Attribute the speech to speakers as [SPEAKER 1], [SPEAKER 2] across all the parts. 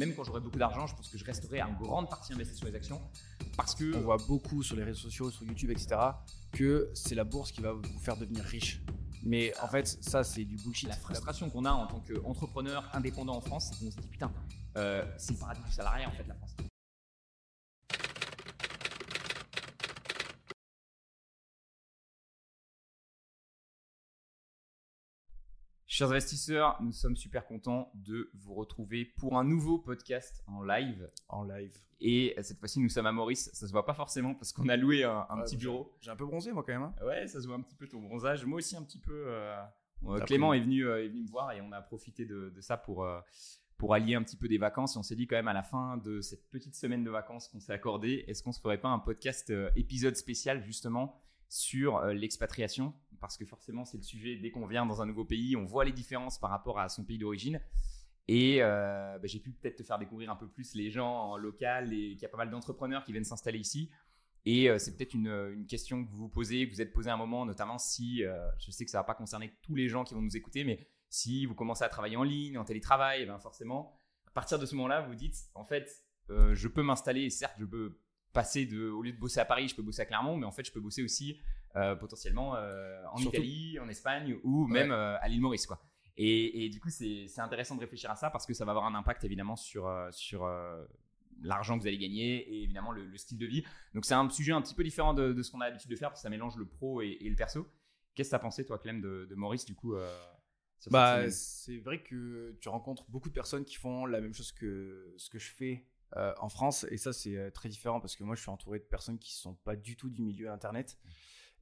[SPEAKER 1] Même quand j'aurai beaucoup d'argent, je pense que je resterai en grande partie investi sur les actions parce que.
[SPEAKER 2] On voit beaucoup sur les réseaux sociaux, sur YouTube, etc., que c'est la bourse qui va vous faire devenir riche. Mais en fait, ça, c'est du bullshit.
[SPEAKER 1] La frustration qu'on a en tant qu'entrepreneur indépendant en France, c'est qu'on se dit putain, euh, c'est le paradis du salarié en fait, la France. Chers investisseurs, nous sommes super contents de vous retrouver pour un nouveau podcast en live.
[SPEAKER 2] En live.
[SPEAKER 1] Et cette fois-ci, nous sommes à Maurice. Ça se voit pas forcément parce qu'on a loué un, petit bureau.
[SPEAKER 2] J'ai un peu bronzé moi quand même. Hein.
[SPEAKER 1] Ouais, ça se voit un petit peu ton bronzage. Moi aussi un petit peu. Euh, Clément est venu, euh, est venu me voir et on a profité de, ça pour, euh, pour allier un petit peu des vacances. Et on s'est dit quand même à la fin de cette petite semaine de vacances qu'on s'est accordé, est-ce qu'on se ferait pas un podcast épisode spécial justement sur l'expatriation parce que forcément c'est le sujet dès qu'on vient dans un nouveau pays, on voit les différences par rapport à son pays d'origine. Et euh, bah, j'ai pu peut-être te faire découvrir un peu plus les gens en local et qu'il y a pas mal d'entrepreneurs qui viennent s'installer ici. Et euh, c'est peut-être une, question que vous vous posez, que vous êtes posé un moment, notamment si, euh, je sais que ça ne va pas concerner tous les gens qui vont nous écouter, mais si vous commencez à travailler en ligne, en télétravail, eh ben forcément, à partir de ce moment-là, vous dites, en fait, je peux m'installer, certes, je peux passer de, au lieu de bosser à Paris, je peux bosser à Clermont, mais en fait, je peux bosser aussi potentiellement en Italie, en Espagne ou même à l'île Maurice, quoi. Et, du coup, c'est intéressant de réfléchir à ça parce que ça va avoir un impact évidemment sur, euh, sur euh, l'argent que vous allez gagner et évidemment le, style de vie. Donc, c'est un sujet un petit peu différent de, ce qu'on a l'habitude de faire parce que ça mélange le pro et, le perso. Qu'est-ce que tu as pensé, toi, Clem, de, Maurice, du coup euh,
[SPEAKER 2] bah, C'est vrai que tu rencontres beaucoup de personnes qui font la même chose que ce que je fais en France et ça, c'est très différent parce que moi, je suis entouré de personnes qui ne sont pas du tout du milieu Internet.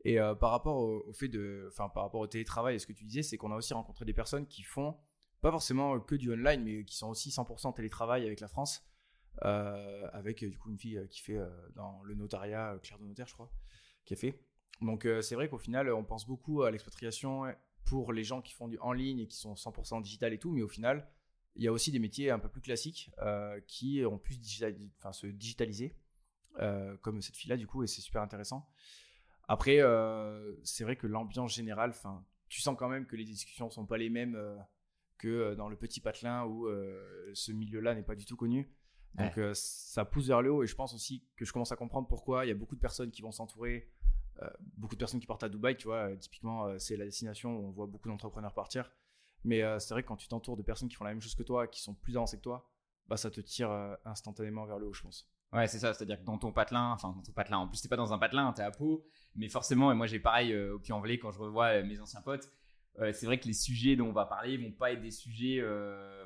[SPEAKER 2] Et euh, par rapport au, fait de, enfin par rapport au télétravail, et ce que tu disais, c'est qu'on a aussi rencontré des personnes qui font pas forcément que du online, mais qui sont aussi 100% télétravail avec la France, euh, avec du coup une fille qui fait euh, dans le notariat, Claire de Notaire, je crois, qui a fait. Donc c'est vrai qu'au final, on pense beaucoup à l'expatriation pour les gens qui font du en ligne et qui sont 100% digital et tout, mais au final, il y a aussi des métiers un peu plus classiques qui ont pu se digitaliser, comme cette fille-là, du coup, et c'est super intéressant. Après, euh, c'est vrai que l'ambiance générale, enfin, tu sens quand même que les discussions sont pas les mêmes euh, que euh, dans le petit patelin où ce milieu-là n'est pas du tout connu. Donc ça pousse vers le haut et je pense aussi que je commence à comprendre pourquoi il y a beaucoup de personnes qui vont s'entourer, beaucoup de personnes qui partent à Dubaï, tu vois, typiquement c'est la destination où on voit beaucoup d'entrepreneurs partir. Mais c'est vrai que quand tu t'entoures de personnes qui font la même chose que toi, qui sont plus avancées que toi, bah ça te tire instantanément vers le haut, je pense.
[SPEAKER 1] Ouais, c'est ça, c'est-à-dire que dans ton patelin, enfin dans ton patelin, en plus t'es pas dans un patelin, t'es à peau, mais forcément, et moi j'ai pareil euh, au Puy-en-Velay quand je revois euh, mes anciens potes, euh, c'est vrai que les sujets dont on va parler vont pas être des sujets,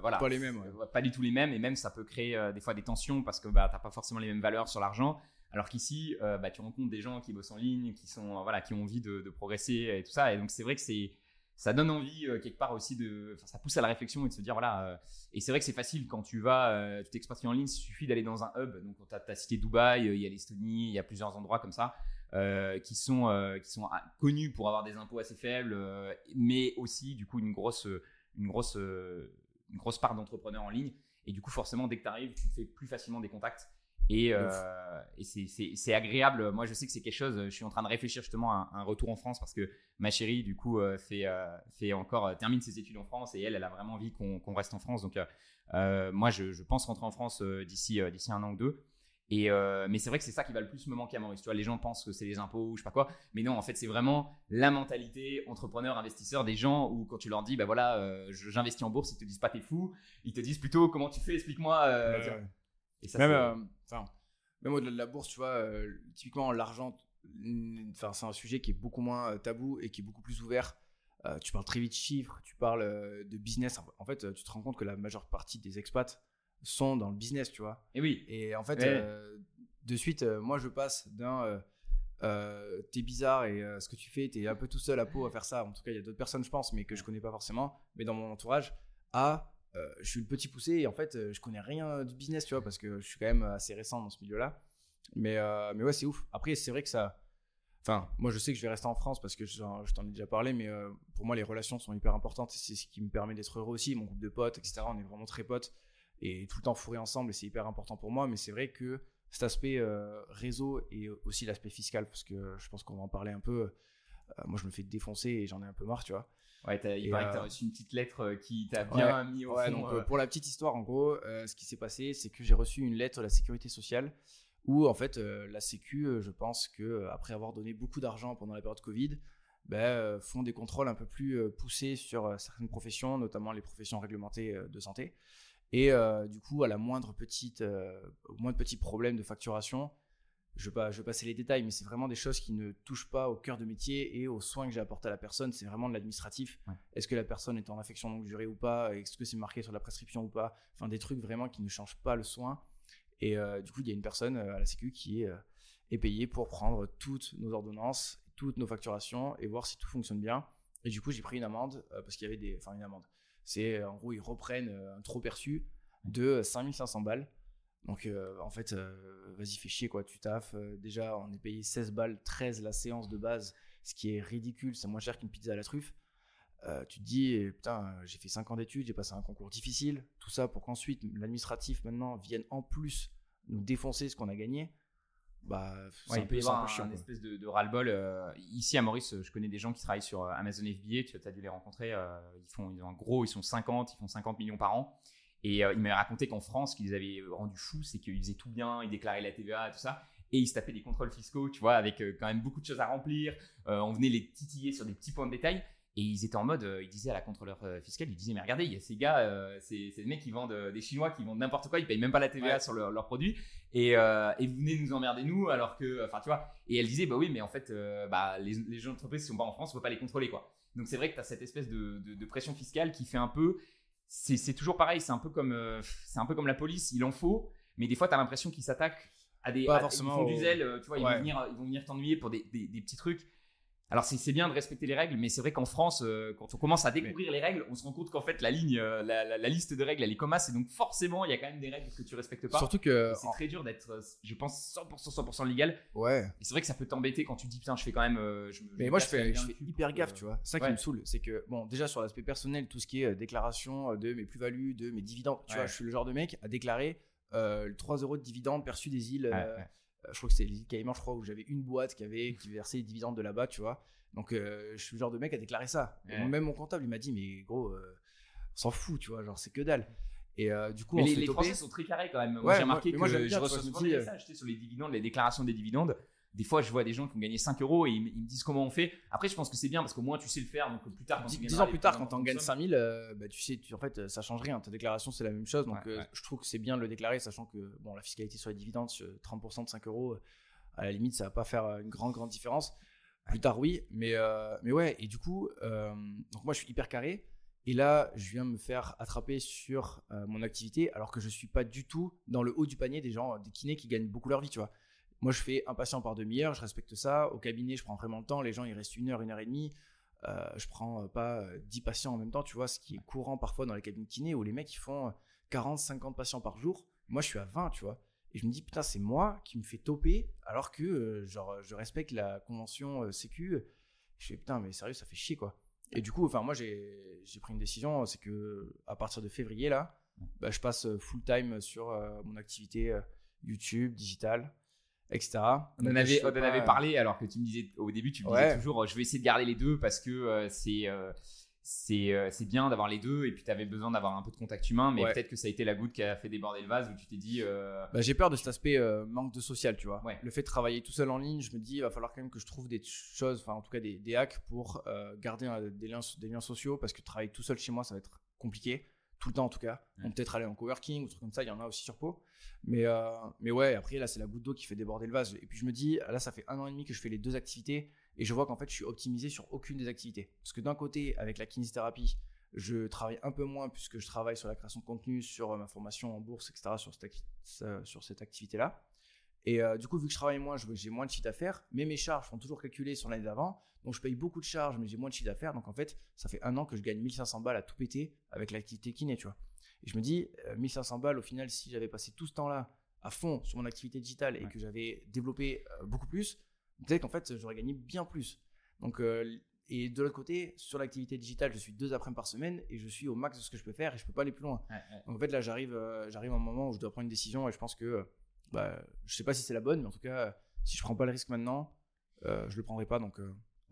[SPEAKER 1] voilà,
[SPEAKER 2] pas les mêmes,
[SPEAKER 1] pas du tout les mêmes, et même ça peut créer des fois des tensions parce que bah t'as pas forcément les mêmes valeurs sur l'argent, alors qu'ici, bah tu rencontres des gens qui bossent en ligne, qui sont voilà, qui ont envie de, de progresser et tout ça, et donc c'est vrai que c'est ça donne envie euh, quelque part aussi de. ça pousse à la réflexion et de se dire voilà. Euh, et c'est vrai que c'est facile quand tu vas, euh, tu t'expatries en ligne, il suffit d'aller dans un hub. Donc, tu as, cité Dubaï, il y a l'Estonie, il y a plusieurs endroits comme ça qui sont, qui sont ah, connus pour avoir des impôts assez faibles, mais aussi du coup une grosse, une grosse, une grosse part d'entrepreneurs en ligne. Et du coup, forcément, dès que tu arrives, tu fais plus facilement des contacts. Et, euh, et c'est agréable. Moi, je sais que c'est quelque chose. Je suis en train de réfléchir justement à un retour en France parce que ma chérie, du coup, euh, fait, euh, fait encore termine ses études en France et elle, elle a vraiment envie qu'on reste en France. Donc, moi, je, je, pense rentrer en France d'ici d'ici un an ou deux. Et mais c'est vrai que c'est ça qui va le plus me manquer à Maurice. Tu vois, les gens pensent que c'est les impôts ou je sais pas quoi, mais non, en fait, c'est vraiment la mentalité entrepreneur, investisseur des gens où quand tu leur dis, bah voilà, j'investis en bourse, ils te disent pas t'es fou, ils te disent plutôt comment tu fais, explique-moi.
[SPEAKER 2] Et ça, même, euh, même au-delà de la bourse, tu vois, euh, typiquement l'argent, c'est un sujet qui est beaucoup moins euh, tabou et qui est beaucoup plus ouvert. tu parles très vite de chiffres, tu parles de business. En fait, tu te rends compte que la majeure partie des expats sont dans le business, tu vois.
[SPEAKER 1] Et oui.
[SPEAKER 2] Et en fait, de suite, moi, je passe d'un t'es bizarre et ce que tu fais, t'es un peu tout seul à peau à faire ça. En tout cas, il y a d'autres personnes, je pense, mais que je connais pas forcément, mais dans mon entourage, à euh, je suis le petit poussé et en fait, euh, je connais rien du business, tu vois, parce que je suis quand même assez récent dans ce milieu-là. Mais, euh, mais ouais, c'est ouf. Après, c'est vrai que ça. Enfin, moi, je sais que je vais rester en France parce que je, t'en ai déjà parlé, mais pour moi, les relations sont hyper importantes c'est ce qui me permet d'être heureux aussi. Mon groupe de potes, etc., on est vraiment très potes et tout le temps fourré ensemble et c'est hyper important pour moi. Mais c'est vrai que cet aspect réseau et aussi l'aspect fiscal, parce que je pense qu'on va en parler un peu. moi, je me fais défoncer et j'en ai un peu marre, tu vois.
[SPEAKER 1] Ouais, il paraît que tu as reçu une petite lettre qui t'a bien mis au
[SPEAKER 2] ouais,
[SPEAKER 1] fond.
[SPEAKER 2] Donc, pour la petite histoire, en gros, ce qui s'est passé, c'est que j'ai reçu une lettre de la sécurité sociale où, en fait, la Sécu, je pense que après avoir donné beaucoup d'argent pendant la période Covid, ben, font des contrôles un peu plus poussés sur certaines professions, notamment les professions réglementées de santé. Et du coup, à la moindre petite, au moindre petit problème de facturation, je vais, pas, je vais passer les détails, mais c'est vraiment des choses qui ne touchent pas au cœur de métier et aux soins que j'ai apportés à la personne. C'est vraiment de l'administratif. Est-ce que la personne est en affection longue durée ou pas? Est-ce que c'est marqué sur la prescription ou pas? Enfin, des trucs vraiment qui ne changent pas le soin. Et euh, du coup, il y a une personne euh, à la Sécu qui est, euh, est payée pour prendre toutes nos ordonnances, toutes nos facturations et voir si tout fonctionne bien. Et du coup, j'ai pris une amende parce qu'il y avait des. Enfin, une amende. C'est en gros, ils reprennent un trop perçu de 5500 balles donc euh, en fait, euh, vas-y, fais chier quoi, tu taffes. Euh, déjà, on est payé 16 balles, 13 la séance de base, ce qui est ridicule, c'est moins cher qu'une pizza à la truffe. tu te dis, eh, putain, j'ai fait 5 ans d'études, j'ai passé un concours difficile, tout ça pour qu'ensuite l'administratif maintenant vienne en plus nous défoncer ce qu'on a gagné. Bah,
[SPEAKER 1] ouais, il peut y avoir un, un, espèce de, de ras-le-bol. ici à Maurice, je connais des gens qui travaillent sur Amazon FBA, tu as dû les rencontrer. ils font, ils ont, en gros, ils sont 50, ils font 50 millions par an. Et euh, il m'a raconté qu'en France, ce qui les avait rendu fous, c'est qu'ils faisaient tout bien, ils déclaraient la TVA, tout ça. Et ils se tapaient des contrôles fiscaux, tu vois, avec euh, quand même beaucoup de choses à remplir. Euh, on venait les titiller sur des petits points de détail. Et ils étaient en mode, ils disaient à la contrôleur fiscale, ils disaient, mais regardez, il y a ces gars, c'est des mecs qui vendent, des Chinois qui vendent n'importe quoi, ils payent même pas la TVA sur leurs produits. Et, et, vous venez nous emmerder, nous, alors que, enfin, tu vois. Et elle disait, bah oui, mais en fait, bah, les, les gens d'entreprise qui sont pas en France, on peut pas les contrôler, quoi. Donc c'est vrai que tu as cette espèce de, de, pression fiscale qui fait un peu, c'est toujours pareil, c'est un, peu comme, euh, c'est un peu comme la police, il en faut, mais des fois, tu as l'impression qu'ils s'attaquent à des.
[SPEAKER 2] Pas forcément.
[SPEAKER 1] Ils font du zèle, euh, tu vois, ils, vont venir, ils vont venir t'ennuyer pour des, des, petits trucs. Alors c'est bien de respecter les règles, mais c'est vrai qu'en France, euh, quand on commence à découvrir les règles, on se rend compte qu'en fait la ligne, la, la, liste de règles, elle est comme et donc forcément il y a quand même des règles que tu respectes pas.
[SPEAKER 2] Surtout que
[SPEAKER 1] c'est très dur d'être, je pense 100% 100% légal.
[SPEAKER 2] Ouais.
[SPEAKER 1] Et c'est vrai que ça peut t'embêter quand tu dis putain je fais quand même. Je,
[SPEAKER 2] mais moi je fais, je fais hyper gaffe, tu vois. Ça qui me saoule, c'est que bon déjà sur l'aspect personnel, tout ce qui est déclaration de mes plus-values, de mes dividendes, tu vois, je suis le genre de mec à déclarer euh, 3 euros de dividendes perçus des îles. Je crois que c'est les îles Caïmans, je crois, où j'avais une boîte qui avait qui versait les dividendes de là-bas, tu vois. Donc, euh, je suis le genre de mec à déclarer ça. Même mon comptable, il m'a dit, mais gros, euh, on s'en fout, tu vois, genre, c'est que dalle. Et euh, du coup,
[SPEAKER 1] mais les, Français sont très carrés quand même. moi, j'ai remarqué que moi, je reçois souvent des messages sur les dividendes, les déclarations des dividendes. Des fois, je vois des gens qui ont gagné 5 euros et ils, me disent comment on fait. Après, je pense que c'est bien parce qu'au moins tu sais le faire. Donc plus tard, quand
[SPEAKER 2] 10 ans plus tard, quand on gagne 5000, bah, tu sais, tu, en fait, ça change rien. Ta déclaration, c'est la même chose. Donc je trouve que c'est bien de le déclarer, sachant que bon, la fiscalité sur les dividendes, 30% de 5 euros, à la limite, ça va pas faire une grande, grande différence. Plus tard, oui, mais, euh, mais ouais, et du coup, euh, donc moi je suis hyper carré, et là je viens me faire attraper sur euh, mon activité, alors que je suis pas du tout dans le haut du panier des gens, des kinés qui gagnent beaucoup leur vie, tu vois. Moi je fais un patient par demi-heure, je respecte ça. Au cabinet, je prends vraiment le temps, les gens ils restent une heure, une heure et demie. je prends pas 10 patients en même temps, tu vois, ce qui est courant parfois dans les cabinets kinés où les mecs ils font 40, 50 patients par jour. Moi je suis à 20, tu vois. Et je me dis, putain, c'est moi qui me fais toper alors que euh, genre, je respecte la convention euh, Sécu. Je fais, putain, mais sérieux, ça fait chier, quoi. Et du coup, enfin, moi, j'ai pris une décision, c'est que à partir de février, là, bah, je passe euh, full time sur mon activité YouTube, digital, etc.
[SPEAKER 1] On en avait, on en avait parlé alors que tu me disais au début, tu me disais toujours, je vais essayer de garder les deux parce que c'est euh, c'est bien d'avoir les deux et puis tu avais besoin d'avoir un peu de contact humain mais peut-être que ça a été la goutte qui a fait déborder le vase où tu t'es dit euh,
[SPEAKER 2] bah, j'ai peur de cet aspect euh, manque de social tu vois. Le fait de travailler tout seul en ligne je me dis il va falloir quand même que je trouve des choses enfin en tout cas des, des hacks pour garder des, liens, des liens sociaux parce que travailler tout seul chez moi ça va être compliqué tout le temps en tout cas on peut être aller en coworking ou trucs comme ça il y en a aussi sur Pau mais mais ouais après là c'est la goutte d'eau qui fait déborder le vase et puis je me dis là ça fait un an et demi que je fais les deux activités et je vois qu'en fait, je suis optimisé sur aucune des activités. Parce que d'un côté, avec la kinésithérapie, je travaille un peu moins puisque je travaille sur la création de contenu, sur euh, ma formation en bourse, etc., sur cette, sur cette activité-là. Et euh, du coup, vu que je travaille moins, j'ai moins de chiffre d'affaires, mais mes charges sont toujours calculées sur l'année d'avant. Donc, je paye beaucoup de charges, mais j'ai moins de chiffre d'affaires. Donc, en fait, ça fait un an que je gagne 1500 balles à tout péter avec l'activité kiné, tu vois. Et je me dis, 1500 euh, balles, au final, si j'avais passé tout ce temps-là à fond sur mon activité digitale et que j'avais développé beaucoup plus, peut-être qu'en fait, j'aurais gagné bien plus. Donc, euh, et de l'autre côté, sur l'activité digitale, je suis deux après-midi par semaine et je suis au max de ce que je peux faire et je peux pas aller plus loin. Donc, en fait, là, j'arrive, euh, j'arrive à un moment où je dois prendre une décision et je pense que, euh, bah, je sais pas si c'est la bonne, mais en tout cas, si je prends pas le risque maintenant, je le prendrai pas. Donc,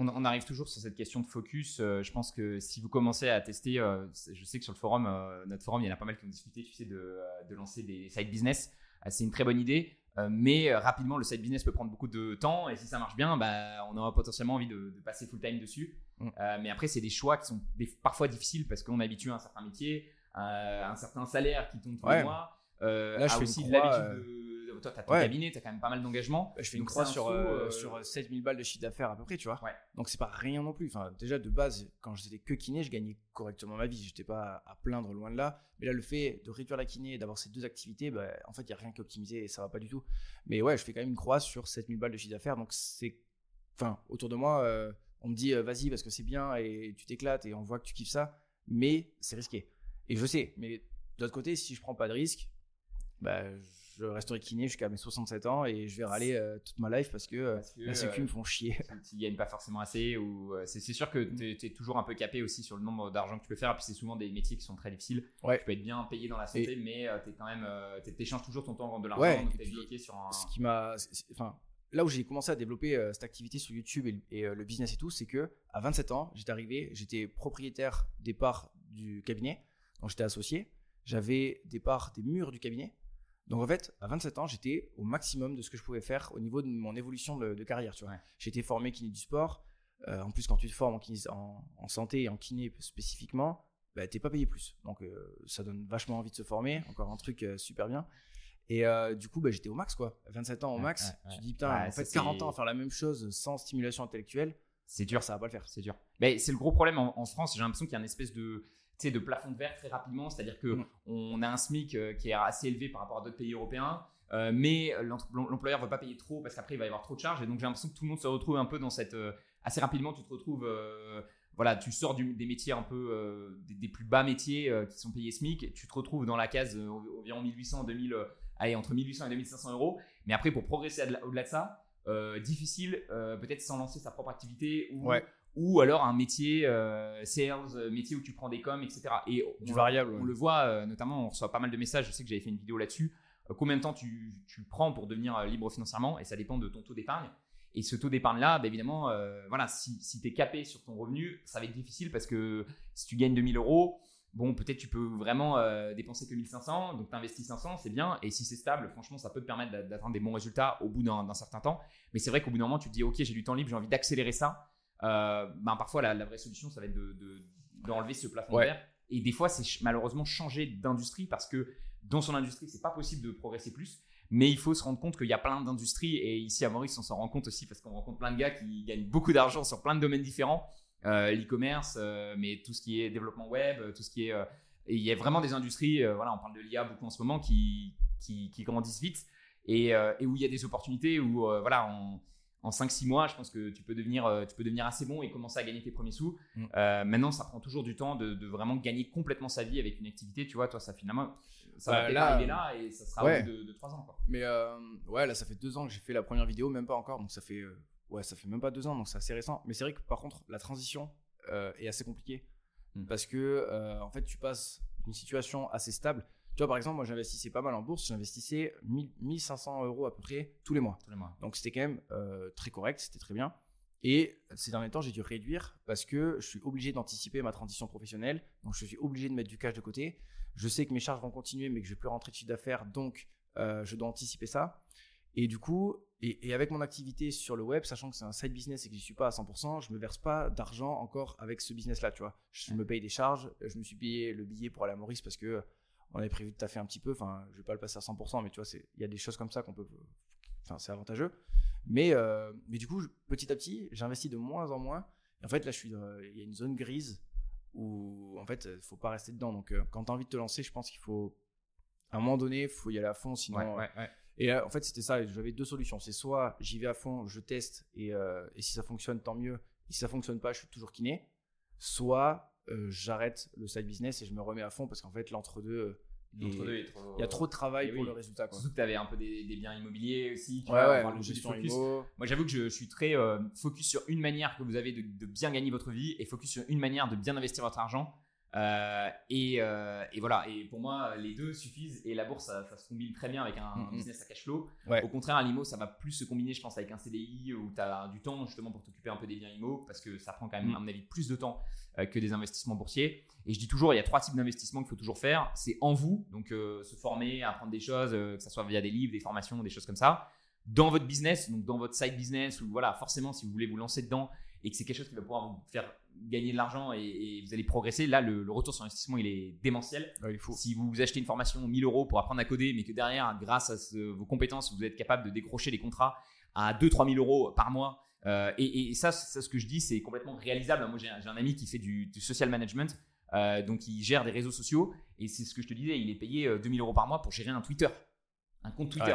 [SPEAKER 1] on, arrive toujours sur cette question de focus. Euh, je pense que si vous commencez à tester, euh, je sais que sur le forum, euh, notre forum, il y en a pas mal qui ont discuté, tu sais, de, lancer des side business. c'est une très bonne idée. mais rapidement, le side business peut prendre beaucoup de temps et si ça marche bien, bah, on aura potentiellement envie de, passer full time dessus. Mm. mais après, c'est des choix qui sont parfois difficiles parce qu'on est habitué à un certain métier, à un certain salaire qui tombe tous les mois. Là, je fais aussi l'habitude de toi, tu as ton cabinet, tu as quand même pas mal d'engagement.
[SPEAKER 2] Bah, je fais une croix sur, euh, euh, sur 7000 balles de chiffre d'affaires à peu près, tu vois. Donc, c'est pas rien non plus. Enfin, déjà, de base, quand j'étais que kiné, je gagnais correctement ma vie. J'étais pas à plaindre loin de là. Mais là, le fait de réduire la kiné et d'avoir ces deux activités, bah, en fait, il n'y a rien qui optimiser et ça va pas du tout. Mais ouais, je fais quand même une croix sur 7000 balles de chiffre d'affaires. Donc, c'est. Enfin, autour de moi, euh, on me dit, vas-y, parce que c'est bien et tu t'éclates et on voit que tu kiffes ça. Mais c'est risqué. Et je sais. Mais de l'autre côté, si je prends pas de risque, bah, je resterai kiné jusqu'à mes 67 ans et je vais râler euh, toute ma life parce que, euh, la sécu me font chier.
[SPEAKER 1] Tu gagnes pas forcément assez ou euh, c'est sûr que mm. tu es, toujours un peu capé aussi sur le nombre d'argent que tu peux faire. Et puis c'est souvent des métiers qui sont très difficiles. Ouais. Tu peux être bien payé dans la santé, mais tu quand même, échanges toujours ton temps de l'argent. Ouais. Donc bloqué sur un.
[SPEAKER 2] Ce qui m'a, enfin, là où j'ai commencé à développer cette activité sur YouTube et, le business et tout, c'est que à 27 ans, j'étais arrivé, j'étais propriétaire des parts du cabinet, donc j'étais associé. J'avais des parts des murs du cabinet donc en fait, à 27 ans, j'étais au maximum de ce que je pouvais faire au niveau de mon évolution de, carrière. Tu vois, j'étais formé kiné du sport. Euh, en plus, quand tu te formes en, santé et en kiné spécifiquement, bah, t'es pas payé plus. Donc euh, ça donne vachement envie de se former. Encore un truc euh, super bien. Et du coup, bah, j'étais au max quoi. 27 ans au max. tu dis putain, en fait 40 ans à faire la même chose sans stimulation intellectuelle.
[SPEAKER 1] C'est dur,
[SPEAKER 2] ça va pas le faire.
[SPEAKER 1] C'est dur. Mais c'est le gros problème en, en France. J'ai l'impression qu'il y a une espèce de de plafond de verre très rapidement, c'est-à-dire que mm. on a un SMIC euh, qui est assez élevé par rapport à d'autres pays européens, euh, mais l'employeur ne veut pas payer trop parce qu'après il va y avoir trop de charges, et donc j'ai l'impression que tout le monde se retrouve un peu dans cette euh, assez rapidement, tu te retrouves voilà, tu sors des métiers un peu des, plus bas métiers qui sont payés SMIC, tu te retrouves dans la case environ 1800 2000 allez entre 1800 et 2500 euros, mais après pour progresser au-delà de ça, difficile peut-être sans lancer sa propre activité ou ou alors un métier euh, sales, euh, métier où tu prends des coms, etc. Et
[SPEAKER 2] du variable.
[SPEAKER 1] On le voit, euh, notamment, on reçoit pas mal de messages. Je sais que j'avais fait une vidéo là-dessus. combien de temps tu, tu, prends pour devenir libre financièrement Et ça dépend de ton taux d'épargne. Et ce taux d'épargne-là, bah, évidemment, voilà, si, si tu es capé sur ton revenu, ça va être difficile parce que si tu gagnes 2000 euros, bon, peut-être tu peux vraiment dépenser que 1500, donc tu investis 500, c'est bien. Et si c'est stable, franchement, ça peut te permettre d'atteindre des bons résultats au bout d'un certain temps. Mais c'est vrai qu'au bout d'un moment, tu te dis, OK, j'ai du temps libre, j'ai envie d'accélérer ça. Euh, ben parfois la, vraie solution, ça va être d'enlever de, ce plafond de verre. Et des fois, c'est malheureusement changer d'industrie parce que dans son industrie, c'est pas possible de progresser plus. Mais il faut se rendre compte qu'il y a plein d'industries et ici à Maurice, on s'en rend compte aussi parce qu'on rencontre plein de gars qui gagnent beaucoup d'argent sur plein de domaines différents, euh, l'e-commerce, euh, mais tout ce qui est développement web, tout ce qui est et il y a vraiment des industries, voilà, on parle de l'IA beaucoup en ce moment qui, qui, qui grandissent vite et, et, où il y a des opportunités où voilà, on, en 5-6 mois, je pense que tu peux, devenir, euh, tu peux devenir assez bon et commencer à gagner tes premiers sous. Mm. Euh, maintenant, ça prend toujours du temps de, vraiment gagner complètement sa vie avec une activité. Tu vois, toi, ça finalement, ça va bah, arriver là et ça sera au bout de, 3 ans. Quoi.
[SPEAKER 2] Mais euh, ouais, là, ça fait 2 ans que j'ai fait la première vidéo, même pas encore. Donc ça fait, ouais, ça fait même pas 2 ans, donc c'est assez récent. Mais c'est vrai que par contre, la transition est assez compliquée. Mm. Parce que, en fait, tu passes d'une situation assez stable tu vois, par exemple, moi, j'investissais pas mal en bourse. J'investissais 1500 euros à peu près tous les mois.
[SPEAKER 1] Tous les mois.
[SPEAKER 2] Donc, c'était quand même euh, très correct. C'était très bien. Et ces derniers temps, j'ai dû réduire parce que je suis obligé d'anticiper ma transition professionnelle. Donc, je suis obligé de mettre du cash de côté. Je sais que mes charges vont continuer, mais que je vais plus rentrer de chiffre d'affaires. Donc, euh, je dois anticiper ça. Et du coup, et, avec mon activité sur le web, sachant que c'est un side business et que je suis pas à 100%, je me verse pas d'argent encore avec ce business-là, tu vois. Je me paye des charges. Je me suis payé le billet pour aller à Maurice parce que on avait prévu de taffer un petit peu. Enfin, je vais pas le passer à 100%, mais tu vois, il y a des choses comme ça qu'on peut. Enfin, c'est avantageux. Mais, euh, mais du coup, petit à petit, j'investis de moins en moins. Et en fait, là, je suis, il y a une zone grise où, en fait, il faut pas rester dedans. Donc, euh, quand tu as envie de te lancer, je pense qu'il faut, à un moment donné, il faut y aller à fond, sinon. Et en fait, c'était ça. J'avais deux solutions. C'est soit j'y vais à fond, je teste, et, euh, et si ça fonctionne, tant mieux. Et si ça fonctionne pas, je suis toujours kiné. Soit euh, j'arrête le side business et je me remets à fond parce qu'en fait, l'entre-deux. Euh, il y a trop de travail eh pour le résultat. Quoi.
[SPEAKER 1] Surtout que tu avais un peu des, biens immobiliers aussi.
[SPEAKER 2] Tu ouais, ouais, Moi,
[SPEAKER 1] j'avoue que je, suis très euh, focus sur une manière que vous avez de, bien gagner votre vie et focus sur une manière de bien investir votre argent. Et, et, voilà, et pour moi, les deux suffisent. Et la bourse, ça, se combine très bien avec un, mm, mm. business à cash flow. Au contraire, à l'IMO, ça va plus se combiner, je pense, avec un CDI où tu as du temps justement pour t'occuper un peu des biens IMO parce que ça prend quand même, à mon avis, plus de temps que des investissements boursiers. Et je dis toujours, il y a trois types d'investissements qu'il faut toujours faire. C'est en vous, donc se former, apprendre des choses, que ce soit via des livres, des formations, des choses comme ça dans votre business, donc dans votre side business, ou voilà, forcément, si vous voulez vous lancer dedans et que c'est quelque chose qui va pouvoir vous faire gagner de l'argent et, vous allez progresser, là, le, retour sur investissement, il est démentiel.
[SPEAKER 2] il faut.
[SPEAKER 1] Si vous achetez une formation 1000 euros pour apprendre à coder, mais que derrière, grâce à vos compétences, vous êtes capable de décrocher des contrats à 2-3 000 euros par mois, euh, et, ça, ça, ce que je dis, c'est complètement réalisable. Moi, j'ai un, ami qui fait du, social management, euh, donc il gère des réseaux sociaux, et c'est ce que je te disais, il est payé 2000 euh, euros par mois pour gérer un Twitter, un compte Twitter.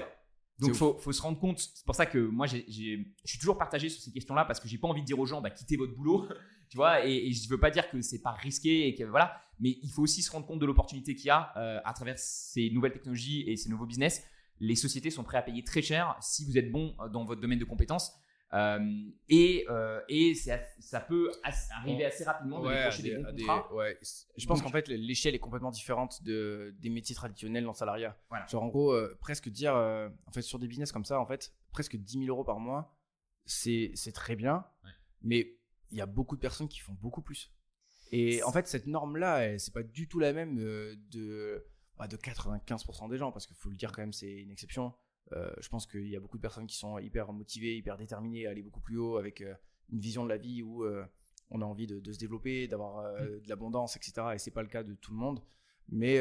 [SPEAKER 1] Donc, il faut, se rendre compte. C'est pour ça que moi, je suis toujours partagé sur ces questions-là parce que j'ai pas envie de dire aux gens, bah, quittez votre boulot, tu vois. Et, je veux pas dire que c'est pas risqué et que voilà. Mais il faut aussi se rendre compte de l'opportunité qu'il y a euh, à travers ces nouvelles technologies et ces nouveaux business. Les sociétés sont prêtes à payer très cher si vous êtes bon euh, dans votre domaine de compétences. Euh, et, euh, et ça peut arriver assez rapidement de décrocher des, bons contrats.
[SPEAKER 2] ouais. Je pense qu'en fait, l'échelle est complètement différente de, des métiers traditionnels dans le salariat. Genre, en gros, euh, presque dire, en fait, sur des business comme ça, en fait, presque 10 000 euros par mois, c'est très bien. Mais il y a beaucoup de personnes qui font beaucoup plus. Et en fait, cette norme-là, c'est pas du tout la même de, bah, de 95% des gens, parce qu'il faut le dire quand même, c'est une exception. Euh, je pense qu'il y a beaucoup de personnes qui sont hyper motivées, hyper déterminées à aller beaucoup plus haut avec euh, une vision de la vie où euh, on a envie de, se développer, d'avoir mm. de l'abondance, etc. Et c'est pas le cas de tout le monde. Mais,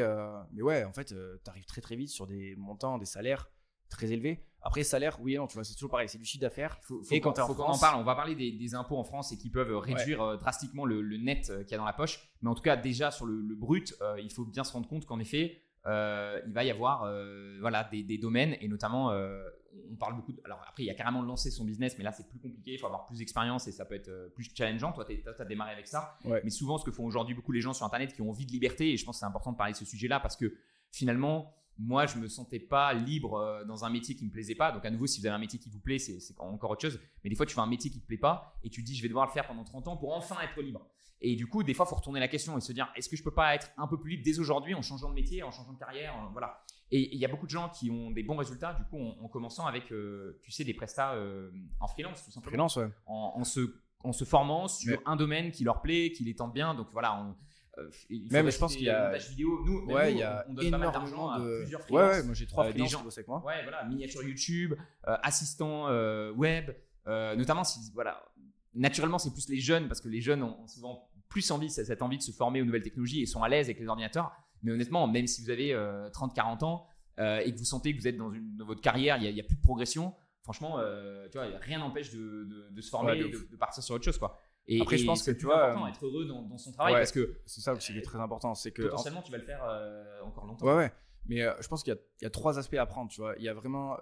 [SPEAKER 2] mais ouais, en fait, tu arrives très très vite sur des montants, des salaires très élevés. Après, salaire, oui et non, tu vois, c'est toujours pareil, c'est du chiffre d'affaires.
[SPEAKER 1] Et quand faut qu'on en parle, on va parler des, impôts en France et qui peuvent réduire drastiquement le, net qu'il y a dans la poche. Mais en tout cas, déjà sur le, le brut, il faut bien se rendre compte qu'en effet, euh, il va y avoir euh, voilà, des, domaines et notamment, euh, on parle beaucoup. alors après, il y a carrément de lancer son business, mais là c'est plus compliqué, il faut avoir plus d'expérience et ça peut être plus challengeant. Toi, tu as, démarré avec ça. Mais souvent, ce que font aujourd'hui beaucoup les gens sur Internet qui ont envie de liberté, et je pense que c'est important de parler de ce sujet-là parce que finalement, moi, je me sentais pas libre dans un métier qui me plaisait pas. Donc, à nouveau, si vous avez un métier qui vous plaît, c'est encore autre chose. Mais des fois, tu fais un métier qui te plaît pas et tu te dis, je vais devoir le faire pendant 30 ans pour enfin être libre. Et du coup, des fois, il faut retourner la question et se dire est-ce que je peux pas être un peu plus libre dès aujourd'hui en changeant de métier, en changeant de carrière Voilà. Et il y a beaucoup de gens qui ont des bons résultats, du coup, en, commençant avec, euh, tu sais, des prestats euh, en freelance, tout simplement.
[SPEAKER 2] Freelance, ouais.
[SPEAKER 1] En, se, en se formant sur un domaine qui leur plaît, qui les tente bien. Donc voilà, on,
[SPEAKER 2] euh, même je pense qu'il y a
[SPEAKER 1] vidéo nous,
[SPEAKER 2] ouais, il y a on donne énormément de plusieurs ouais, ouais, moi j'ai trois freelances gens, qui moi
[SPEAKER 1] ouais voilà miniature YouTube assistant web notamment si voilà naturellement, c'est plus les jeunes, parce que les jeunes ont, souvent plus envie, cette envie de se former aux nouvelles technologies et sont à l'aise avec les ordinateurs. Mais honnêtement, même si vous avez 30-40 euh, ans euh, et que vous sentez que vous êtes dans, une, votre carrière, il n'y a, plus de progression, franchement, euh, tu vois, rien n'empêche de, se former, de, partir sur autre chose. Quoi.
[SPEAKER 2] Et, Après, je pense que tu vois,
[SPEAKER 1] important, être heureux dans, son travail parce que
[SPEAKER 2] c'est ça aussi qui est très important, c'est que
[SPEAKER 1] potentiellement tu vas le faire encore longtemps.
[SPEAKER 2] Ouais, ouais. Mais je pense qu'il y, y, a trois aspects à prendre, tu vois. Il y a vraiment,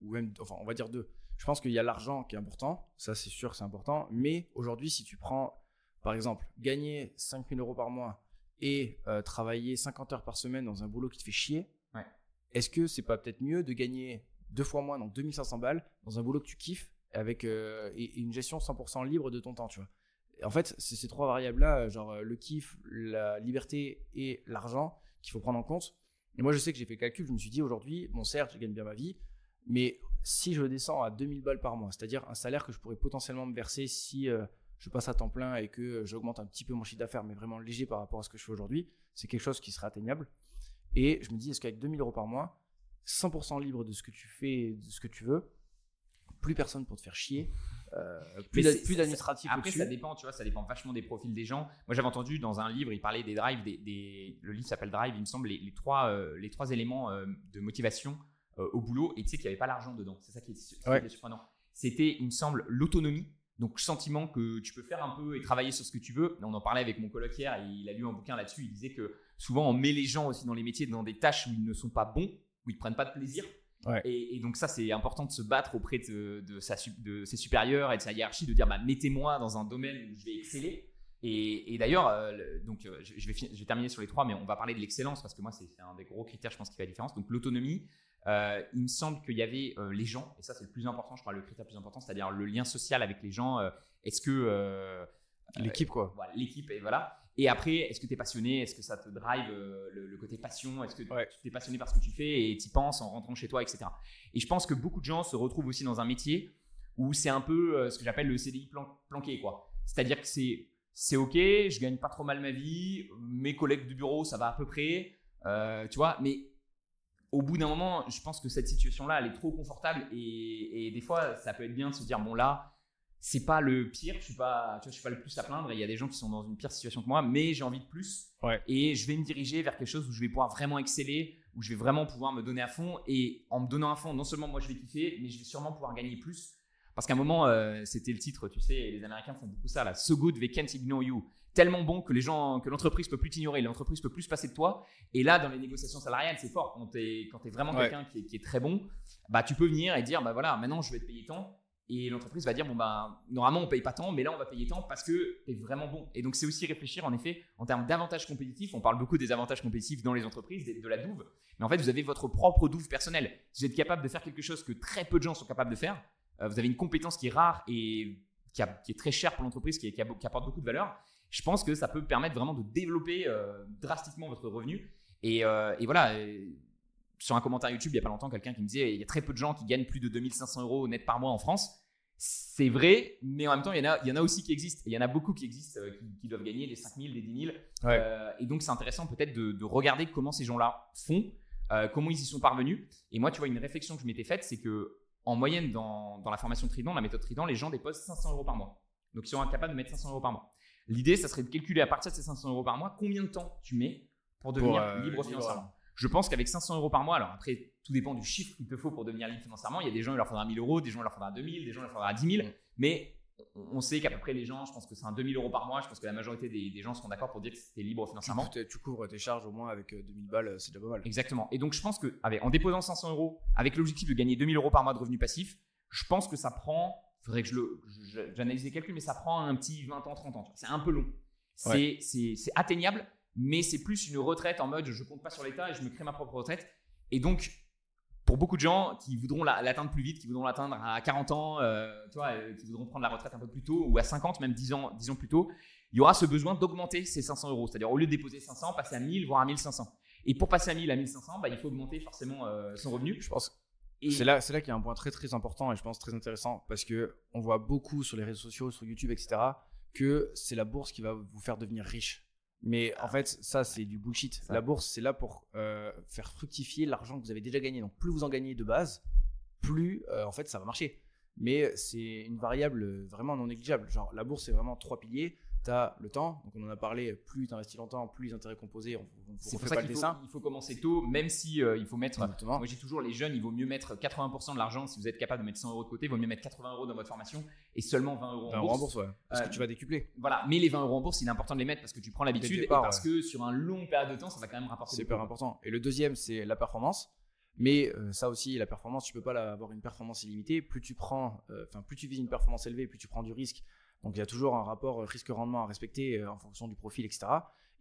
[SPEAKER 2] ou même, enfin, on va dire deux. Je pense qu'il y a l'argent qui est important, ça c'est sûr, c'est important. Mais aujourd'hui, si tu prends, par exemple, gagner 5000 euros par mois et euh, travailler 50 heures par semaine dans un boulot qui te fait chier, est-ce que c'est pas peut-être mieux de gagner deux fois moins, donc 2500 balles, dans un boulot que tu kiffes avec euh, et, une gestion 100% libre de ton temps, tu vois? En fait, c'est ces trois variables-là, genre euh, le kiff, la liberté et l'argent, qu'il faut prendre en compte. Et moi, je sais que j'ai fait le calcul, je me suis dit aujourd'hui, bon, certes, je gagne bien ma vie, mais si je descends à 2000 balles par mois, c'est-à-dire un salaire que je pourrais potentiellement me verser si euh, je passe à temps plein et que euh, j'augmente un petit peu mon chiffre d'affaires, mais vraiment léger par rapport à ce que je fais aujourd'hui, c'est quelque chose qui serait atteignable. Et je me dis, est-ce qu'avec 2000 euros par mois, 100% libre de ce que tu fais, de ce que tu veux, plus personne pour te faire chier, euh, plus d'administratif.
[SPEAKER 1] Après, ça dépend, tu vois, ça dépend vachement des profils des gens. Moi, j'avais entendu dans un livre, il parlait des drives, des, le livre s'appelle Drive, il me semble, les, trois, les trois éléments de motivation euh, au boulot et tu sais qu'il n'y avait pas l'argent dedans. C'est ça qui est, surprenant. C'était, il me semble, l'autonomie. Donc, sentiment que tu peux faire un peu et travailler sur ce que tu veux. On en parlait avec mon hier et il a lu un bouquin là-dessus. Il disait que souvent on met les gens aussi dans les métiers, dans des tâches où ils ne sont pas bons, où ils prennent pas de plaisir. Et, donc ça, c'est important de se battre auprès de, de, sa, de, ses supérieurs et de sa hiérarchie, de dire bah, mettez-moi dans un domaine où je vais exceller. Et, d'ailleurs, euh, donc euh, je, vais, je vais terminer sur les trois, mais on va parler de l'excellence parce que moi, c'est un des gros critères, je pense, qui fait la différence. Donc l'autonomie, euh, il me semble qu'il y avait euh, les gens, et ça c'est le plus important, je crois, le critère le plus important, c'est-à-dire le lien social avec les gens. Euh, est-ce que
[SPEAKER 2] l'équipe quoi
[SPEAKER 1] L'équipe et voilà. Et après, est-ce que tu es passionné Est-ce que ça te drive le, côté passion Est-ce que tu es passionné par ce que tu fais et tu y penses en rentrant chez toi, etc. Et je pense que beaucoup de gens se retrouvent aussi dans un métier où c'est un peu ce que j'appelle le CDI planqué, quoi. C'est-à-dire que c'est c'est ok, je gagne pas trop mal ma vie, mes collègues du bureau ça va à peu près, tu vois, mais au bout d'un moment, je pense que cette situation-là, elle est trop confortable et, et, des fois, ça peut être bien de se dire bon là, c'est pas le pire, je suis pas, tu vois, je suis pas le plus à plaindre. Il y a des gens qui sont dans une pire situation que moi, mais j'ai envie de plus. Et je vais me diriger vers quelque chose où je vais pouvoir vraiment exceller, où je vais vraiment pouvoir me donner à fond. Et en me donnant à fond, non seulement moi je vais kiffer, mais je vais sûrement pouvoir gagner plus. Parce qu'à un moment, euh, c'était le titre, tu sais, les Américains font beaucoup ça, là. So good they can't ignore you. Tellement bon que les gens, que l'entreprise peut plus t'ignorer, l'entreprise peut plus se passer de toi. Et là, dans les négociations salariales, c'est fort. Quand tu es, es, vraiment quelqu'un qui, qui, est très bon, bah tu peux venir et dire, bah voilà, maintenant je vais te payer tant et l'entreprise va dire bon ben normalement on paye pas tant, mais là on va payer tant parce que tu es vraiment bon. Et donc c'est aussi réfléchir en effet en termes d'avantages compétitifs. On parle beaucoup des avantages compétitifs dans les entreprises, de, la douve, mais en fait vous avez votre propre douve personnelle. Si vous êtes capable de faire quelque chose que très peu de gens sont capables de faire, euh, vous avez une compétence qui est rare et qui, est très chère pour l'entreprise, qui, apporte beaucoup de valeur. Je pense que ça peut permettre vraiment de développer euh, drastiquement votre revenu. Et, euh, et voilà sur un commentaire YouTube il y a pas longtemps, quelqu'un qui me disait il y a très peu de gens qui gagnent plus de 2500 euros net par mois en France. C'est vrai, mais en même temps, il y, en a, il y en a aussi qui existent. il y en a beaucoup qui existent, euh, qui, doivent gagner les 5000, les 10 000. Euh, et donc, c'est intéressant peut-être de, regarder comment ces gens-là font, comment ils y sont parvenus. Et moi, tu vois, une réflexion que je m'étais faite, c'est que en moyenne, dans, dans, la formation Trident, la méthode Trident, les gens déposent 500 euros par mois. Donc, ils sont incapables de mettre 500 euros par mois. L'idée, ça serait de calculer à partir de ces 500 euros par mois combien de temps tu mets pour devenir libre financièrement. Je pense qu'avec 500 euros par mois, alors après, tout dépend du chiffre qu'il te faut pour devenir libre financièrement. Il y a des gens, il leur faudra 1000 euros, des gens, il leur faudra 2000, des gens, il leur faudra 10 000. Mm. Mais on sait qu'à peu près les gens, je pense que c'est un 2000 euros par mois. Je pense que la majorité des, gens seront d'accord pour dire que c'était libre financièrement.
[SPEAKER 2] Tu, couvres tes charges au moins avec 2000 euh, balles, euh, c'est déjà pas mal.
[SPEAKER 1] Exactement. Et donc, je pense que en déposant 500 euros, avec l'objectif de gagner 2000 euros par mois de revenus passifs, je pense que ça prend, faudrait que je j'analyse les calculs, mais ça prend un petit 20 ans, 30 ans. C'est un peu long. C'est atteignable, mais c'est plus une retraite en mode je compte pas sur l'État et je me crée ma propre retraite. Et donc, pour beaucoup de gens qui voudront l'atteindre plus vite, qui voudront l'atteindre à 40 ans, euh, euh, qui voudront prendre la retraite un peu plus tôt, ou à 50, même 10 ans, 10 ans plus tôt, il y aura ce besoin d'augmenter ces 500 euros. C'est-à-dire, au lieu de déposer 500, passer à 1000, voire à 1500. Et pour passer à 1000, à 1500, bah, il faut augmenter forcément euh, son revenu.
[SPEAKER 2] Je pense. C'est là, c'est là qu'il y a un point très très important et je pense très intéressant parce que on voit beaucoup sur les réseaux sociaux, sur YouTube, etc. que c'est la bourse qui va vous faire devenir riche. Mais en fait, ça, c'est du bullshit. La bourse, c'est là pour euh, faire fructifier l'argent que vous avez déjà gagné. Donc, plus vous en gagnez de base, plus euh, en fait ça va marcher. Mais c'est une variable vraiment non négligeable. Genre, la bourse, c'est vraiment trois piliers tu as le temps. Donc, on en a parlé, plus tu investis longtemps, plus les intérêts composés, on,
[SPEAKER 1] c'est pour ça qu'il faut, il faut commencer tôt, même si euh, il faut mettre. Moi, j'ai toujours les jeunes, il vaut mieux mettre 80% de l'argent. Si vous êtes capable de mettre 100 euros de côté, il vaut mieux mettre 80 euros dans votre formation et seulement 20 euros en bourse.
[SPEAKER 2] en bourse, ouais. Parce que euh, tu vas décupler.
[SPEAKER 1] Voilà, mais les 20 euros en bourse, il est important de les mettre parce que tu prends l'habitude et parce que sur un long période de temps, ça va quand même rapporter.
[SPEAKER 2] C'est hyper important. Et le deuxième, c'est la performance. Mais euh, ça aussi, la performance, tu peux pas avoir une performance illimitée. Plus tu prends, enfin, plus tu vises une performance élevée, plus tu prends du risque donc il y a toujours un rapport risque-rendement à respecter euh, en fonction du profil, etc.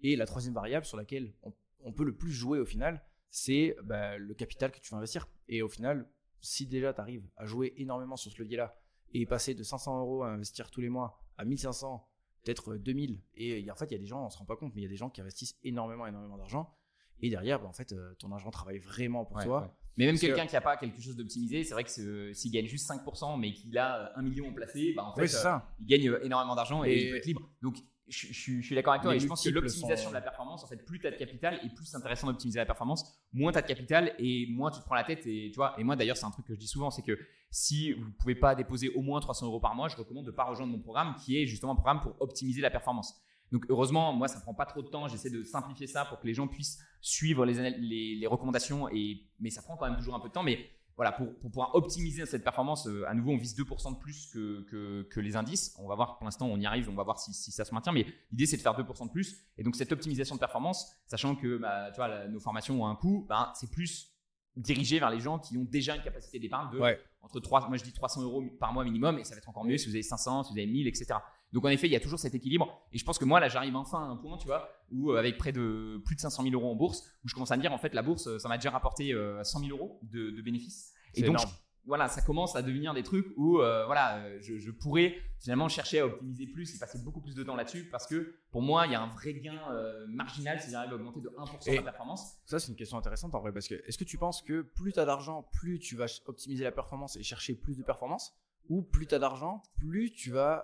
[SPEAKER 2] Et la troisième variable sur laquelle on, peut le plus jouer au final, c'est bah, le capital que tu vas investir. Et au final, si déjà tu arrives à jouer énormément sur ce levier-là et passer de 500 euros à investir tous les mois à 1500, peut-être 2000, et en fait, il y a des gens, on se rend pas compte, mais il y a des gens qui investissent énormément, énormément d'argent. Et derrière, bah, en fait, euh, ton argent travaille vraiment pour toi.
[SPEAKER 1] Mais même quelqu'un qui n'a pas quelque chose d'optimisé, c'est vrai que s'il gagne juste 5%, mais qu'il a 1 million placé, bah en fait, euh, il gagne euh, énormément d'argent et, il peut être libre. Donc, je, suis d'accord avec toi et je pense que l'optimisation de la performance, en fait, plus tu as de capital et plus c'est intéressant d'optimiser la performance, moins tu as de capital et moins tu te prends la tête. Et, tu vois, et moi d'ailleurs, c'est un truc que je dis souvent, c'est que si vous ne pouvez pas déposer au moins 300 euros par mois, je recommande de ne pas rejoindre mon programme qui est justement un programme pour optimiser la performance. Donc heureusement, moi, ça ne prend pas trop de temps. J'essaie de simplifier ça pour que les gens puissent suivre les, les, recommandations. Et, mais ça prend quand même toujours un peu de temps. Mais voilà, pour, pouvoir optimiser cette performance, euh, à nouveau, on vise 2% de plus que, que, les indices. On va voir, pour l'instant, on y arrive, on va voir si, ça se maintient. Mais l'idée, c'est de faire 2% de plus. Et donc, cette optimisation de performance, sachant que bah, tu vois, nos formations ont un coût, bah, c'est plus dirigé vers les gens qui ont déjà une capacité d'épargne de entre 3, moi je dis 300 euros par mois minimum, et ça va être encore mieux si vous avez 500, si vous avez 1000, etc. Donc en effet, il y a toujours cet équilibre. Et je pense que moi, là, j'arrive enfin à un point, tu vois, où euh, avec près de plus de 500 000 euros en bourse, où je commence à me dire, en fait, la bourse, ça m'a déjà rapporté 100 euh, 000 euros de, bénéfices. Et donc, voilà, ça commence à devenir des trucs où euh, voilà, euh, je, pourrais finalement chercher à optimiser plus et passer beaucoup plus de temps là-dessus parce que pour moi, il y a un vrai gain euh, marginal si j'arrive à augmenter de 1% la performance.
[SPEAKER 2] Ça, c'est une question intéressante en vrai parce que est-ce que tu penses que plus tu as d'argent, plus tu vas optimiser la performance et chercher plus de performance? Ou plus tu as d'argent, plus tu vas.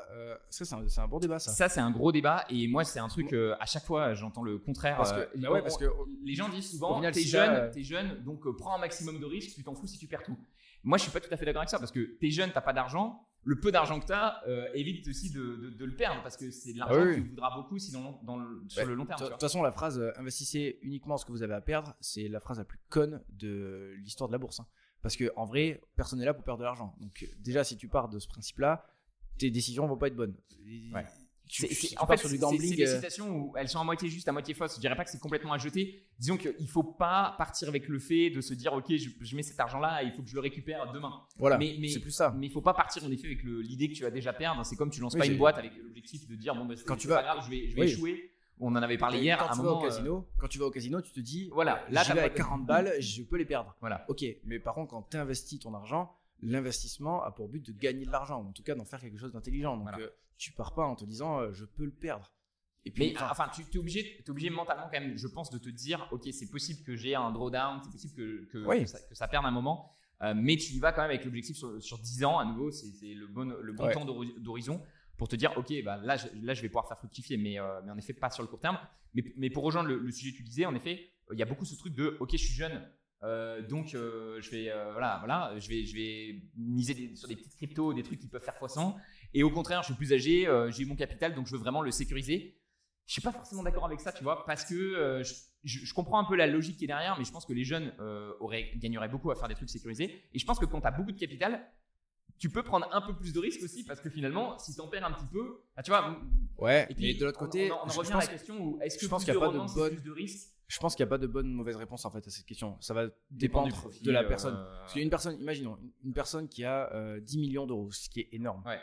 [SPEAKER 2] ça, c'est un, bon débat, ça.
[SPEAKER 1] Ça, c'est un gros débat. Et moi, c'est un truc, à chaque fois, j'entends le contraire.
[SPEAKER 2] Parce que, bah ouais, parce que
[SPEAKER 1] les gens disent souvent T'es jeune, es jeune, donc prends un maximum de risques, tu t'en fous si tu perds tout. Moi, je suis pas tout à fait d'accord avec ça parce que tu es jeune, t'as pas d'argent. Le peu d'argent que tu as euh, évite aussi de, le perdre parce que c'est de l'argent que tu voudras beaucoup sinon dans le, sur le long terme.
[SPEAKER 2] De toute façon, la phrase euh, investissez uniquement ce que vous avez à perdre, c'est la phrase la plus conne de l'histoire de la bourse. Hein. Parce que en vrai, personne n'est là pour perdre de l'argent. Donc déjà, si tu pars de ce principe-là, tes décisions vont pas être bonnes.
[SPEAKER 1] Ouais en fait, sur du gambling. C'est des euh, citations où elles sont à moitié justes, à moitié fausses. Je dirais pas que c'est complètement à jeter. Disons qu'il faut pas partir avec le fait de se dire, ok, je, mets cet argent-là, et il faut que je le récupère demain.
[SPEAKER 2] Voilà. Mais, c'est plus ça.
[SPEAKER 1] Mais il faut pas partir en effet avec l'idée que tu vas déjà perdre. C'est comme tu lances pas une boîte avec l'objectif de dire, bon, bah, quand tu vas, pas grave, je vais, je vais échouer. On en avait parlé hier.
[SPEAKER 2] Quand tu vas au casino, euh, quand tu vas au casino, tu te dis, voilà, là, tu avec 40 balles, je peux les perdre.
[SPEAKER 1] Voilà.
[SPEAKER 2] Ok, mais par contre, quand tu investis ton argent, l'investissement a pour but de gagner de l'argent, ou en tout cas d'en faire quelque chose d'intelligent. Donc, euh, tu pars pas en te disant euh, je peux le perdre.
[SPEAKER 1] Et puis, mais enfin, tu es obligé, es obligé mentalement quand même, je pense, de te dire ok, c'est possible que j'ai un drawdown, c'est possible que, que, que, ça, perde un moment, euh, mais tu y vas quand même avec l'objectif sur, sur, 10 ans, à nouveau, c'est le bon, le bon temps d'horizon pour te dire ok, bah, là, je, vais pouvoir faire fructifier, mais, euh, mais en effet, pas sur le court terme. Mais, pour rejoindre le, sujet que tu disais, en effet, il y a beaucoup ce truc de ok, je suis jeune, donc je vais voilà voilà je vais je vais miser sur des petites cryptos des trucs qui peuvent faire x100 et au contraire, je suis plus âgé, euh, j'ai mon capital, donc je veux vraiment le sécuriser. Je suis pas forcément d'accord avec ça, tu vois, parce que euh, je, comprends un peu la logique qui est derrière, mais je pense que les jeunes euh, auraient, gagneraient beaucoup à faire des trucs sécurisés. Et je pense que quand tu as beaucoup de capital, tu peux prendre un peu plus de risques aussi, parce que finalement, si tu en perds un petit peu, bah, tu vois.
[SPEAKER 2] Ouais, et puis de l'autre côté,
[SPEAKER 1] on, revient à la question où est-ce que je pense qu'il n'y a pas de bonne de
[SPEAKER 2] je pense qu'il n'y a pas de bonne ou mauvaise réponse en fait à cette question. Ça va dépendre de la personne. Parce qu'une personne, imaginons, une personne qui a 10 millions d'euros, ce qui est énorme.
[SPEAKER 1] Ouais.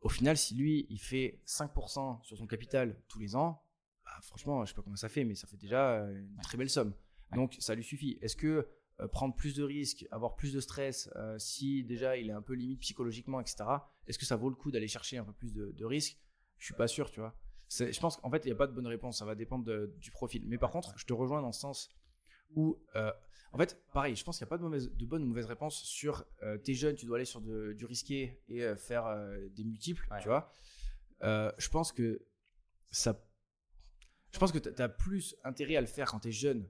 [SPEAKER 2] Au final, si lui, il fait 5% sur son capital tous les ans, bah, franchement, je sais pas comment ça fait, mais ça fait déjà euh, une très belle somme. Donc, ça lui suffit. Est-ce que euh, prendre plus de risques, avoir plus de stress, euh, si déjà il est un peu limite psychologiquement, etc., est-ce que ça vaut le coup d'aller chercher un peu plus de, risques? Je suis pas sûr, tu vois. Je pense qu'en fait, il n'y a pas de bonne réponse. Ça va dépendre du profil. Mais par contre, je te rejoins dans le sens où en fait, pareil, je pense qu'il n'y a pas de, mauvaise, de bonne ou mauvaise réponse sur euh, t'es jeune, tu dois aller sur du risqué et euh, faire euh, des multiples, tu vois. je pense que ça. Je pense que tu as plus intérêt à le faire quand tu es jeune,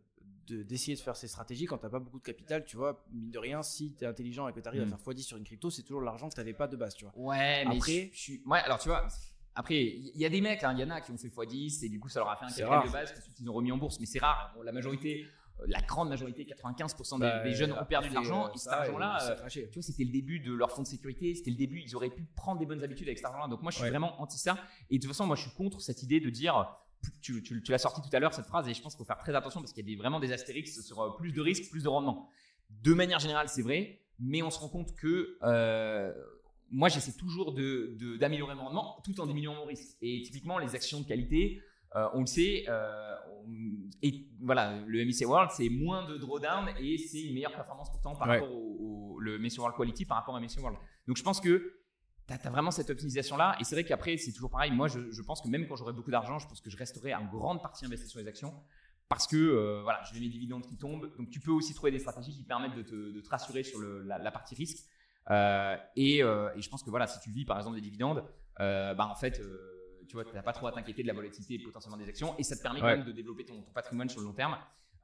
[SPEAKER 2] d'essayer de, faire ces stratégies quand tu pas beaucoup de capital, tu vois. Mine de rien, si tu es intelligent et que tu arrives à mm. faire x10 sur une crypto, c'est toujours l'argent que tu n'avais pas de base, tu vois.
[SPEAKER 1] Ouais, mais après, je, suis. Ouais, alors tu vois. Après, il y a des mecs, hein, il y en a qui ont fait x10 et du coup ça leur a fait un capital de base, qu'ils ont remis en bourse, mais c'est rare. la majorité, la grande majorité, 95% des, bah, jeunes ont perdu de l'argent. Euh, et cet argent-là, euh, tu vois, c'était le début de leur fonds de sécurité, c'était le début, ils auraient pu prendre des bonnes habitudes avec cet argent-là. Donc moi, je suis vraiment anti ça. Et de toute façon, moi, je suis contre cette idée de dire, tu, tu, l'as sorti tout à l'heure, cette phrase, et je pense qu'il faut faire très attention parce qu'il y a vraiment des astérix sur euh, plus de risques, plus de rendement. De manière générale, c'est vrai, mais on se rend compte que moi, j'essaie toujours d'améliorer de, mon rendement tout en diminuant mon risque. Et typiquement, les actions de qualité, euh, on le sait, euh, et voilà, le MSC World, c'est moins de drawdown et c'est une meilleure performance pourtant par rapport au, le MSC World Quality par rapport à MSC World. Donc je pense que tu as, vraiment cette optimisation-là. Et c'est vrai qu'après, c'est toujours pareil. Moi, je, pense que même quand j'aurai beaucoup d'argent, je pense que je resterai en grande partie investi sur les actions parce que euh, voilà, j'ai mes dividendes qui tombent. Donc tu peux aussi trouver des stratégies qui permettent de te, rassurer sur la, partie risque. et, je pense que voilà, si tu vis par exemple des dividendes, bah en fait tu vois, tu n'as pas trop à t'inquiéter de la volatilité potentiellement des actions et ça te permet quand même de développer ton, patrimoine sur le long terme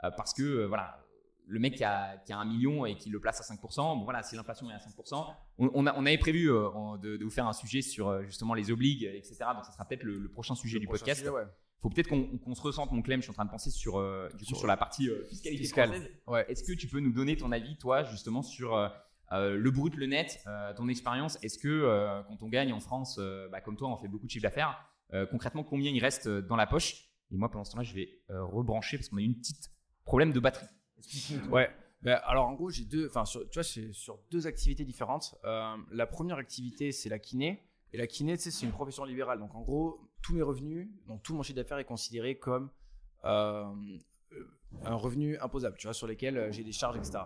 [SPEAKER 1] euh, parce que euh, voilà, le mec qui a, qui a, un million et qui le place à 5%, bon voilà, si l'inflation est à 5%, on, on, avait prévu euh, de, vous faire un sujet sur justement les obligues, etc. Donc ça sera peut-être le, prochain sujet du podcast. Il faut peut-être qu'on se ressente, mon Clem, je suis en train de penser sur, du coup, sur, la partie fiscalité française. Est-ce que tu peux nous donner ton avis, toi, justement, sur le brut, le net, ton expérience? Est-ce que quand on gagne en France, bah, comme toi, on fait beaucoup de chiffre d'affaires, euh, concrètement combien il reste euh, dans la poche? Et moi, pendant ce temps-là, je vais euh, rebrancher parce qu'on a eu une petite problème de batterie.
[SPEAKER 2] Ouais. Ben, alors en gros, j'ai deux, enfin tu vois, c'est sur deux activités différentes. la première activité, c'est la kiné. Et la kiné, tu sais, c'est une profession libérale. Donc en gros, tous mes revenus, donc tout mon chiffre d'affaires est considéré comme un revenu imposable, tu vois, sur lesquels j'ai des charges, etc.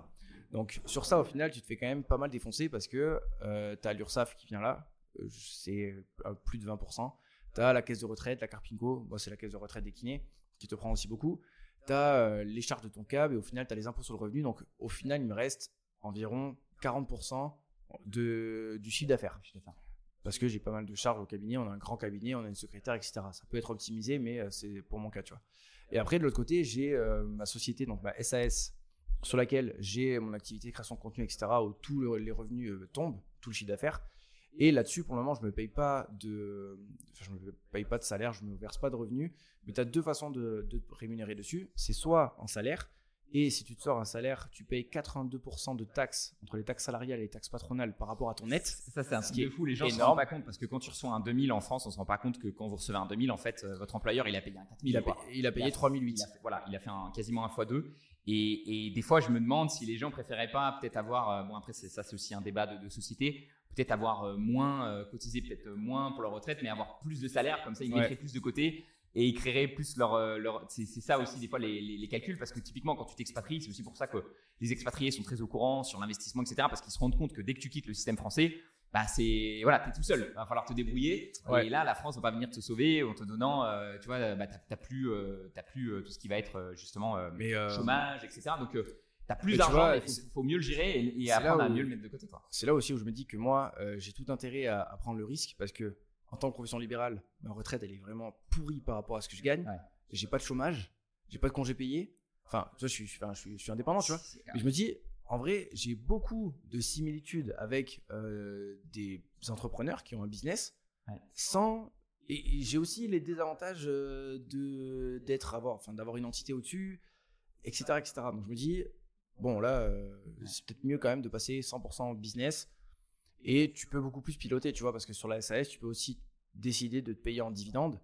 [SPEAKER 2] Donc sur ça, au final, tu te fais quand même pas mal défoncer parce que euh, tu as l'URSAF qui vient là, euh, c'est plus de 20%. Tu as la caisse de retraite, la Carpinco, c'est la caisse de retraite des kinés qui te prend aussi beaucoup. Tu as les charges de ton câble et au final, tu as les impôts sur le revenu. Donc au final, il me reste environ 40% de, du chiffre d'affaires. Parce que j'ai pas mal de charges au cabinet, on a un grand cabinet, on a une secrétaire, etc. Ça peut être optimisé, mais euh, c'est pour mon cas, tu vois. Et après, de l'autre côté, j'ai euh, ma société, donc ma SAS, sur laquelle j'ai mon activité création de contenu, etc., où tous les revenus euh, tombent, tout le chiffre d'affaires. Et là-dessus, pour le moment, je me paye pas de, je me paye pas de salaire, je me verse pas de revenus. Mais tu as deux façons de, de rémunérer dessus. C'est soit en salaire, et si tu te sors un salaire, tu payes 82% de taxes entre les taxes salariales et les taxes patronales par rapport à ton net.
[SPEAKER 1] Ça, c'est un qui est fou. Les gens ne se rendent pas compte parce que quand tu reçois un 2000 en France, on se rend pas compte que quand vous recevez un 2000, en fait, euh, votre employeur, il a payé un 4000.
[SPEAKER 2] Il a, payé, il a payé 3008.
[SPEAKER 1] voilà, il a fait un, quasiment un x2. Et, et, des fois, je me demande si les gens préféraient pas peut-être avoir, euh, bon après, ça, c'est aussi un débat de, société, peut-être avoir euh, moins cotisé, peut-être moins pour leur retraite, mais avoir plus de salaire, comme ça, ils mettraient plus de côté et ils créeraient plus leur. Euh, leur c'est ça aussi, des fois, les, les, calculs, parce que typiquement, quand tu t'expatries, c'est aussi pour ça que les expatriés sont très au courant sur l'investissement, etc., parce qu'ils se rendent compte que dès que tu quittes le système français, bah c'est voilà, t'es tout seul. Va falloir te débrouiller. Et là, la France va pas venir te sauver en te donnant, euh, tu vois, bah, t'as plus, euh, as plus tout ce qui va être justement chômage, etc. Donc T'as plus d'argent, il faut, mieux le gérer et, apprendre à mieux le mettre de côté.
[SPEAKER 2] C'est là aussi où je me dis que moi, j'ai tout intérêt à, à, prendre le risque parce que en tant que profession libérale, ma retraite, elle est vraiment pourrie par rapport à ce que je gagne. J'ai pas de chômage, j'ai pas de congé payé. Enfin, je suis, je suis, je suis indépendant, tu vois. Mais je me dis, en vrai, j'ai beaucoup de similitudes avec euh, des entrepreneurs qui ont un business sans. Et, j'ai aussi les désavantages euh, de d'être avoir, enfin, d'avoir une entité au-dessus, etc., etc. Donc je me dis, bon là, euh, c'est peut-être mieux quand même de passer 100% business et tu peux beaucoup plus piloter, tu vois, parce que sur la SAS, tu peux aussi décider de te payer en dividende.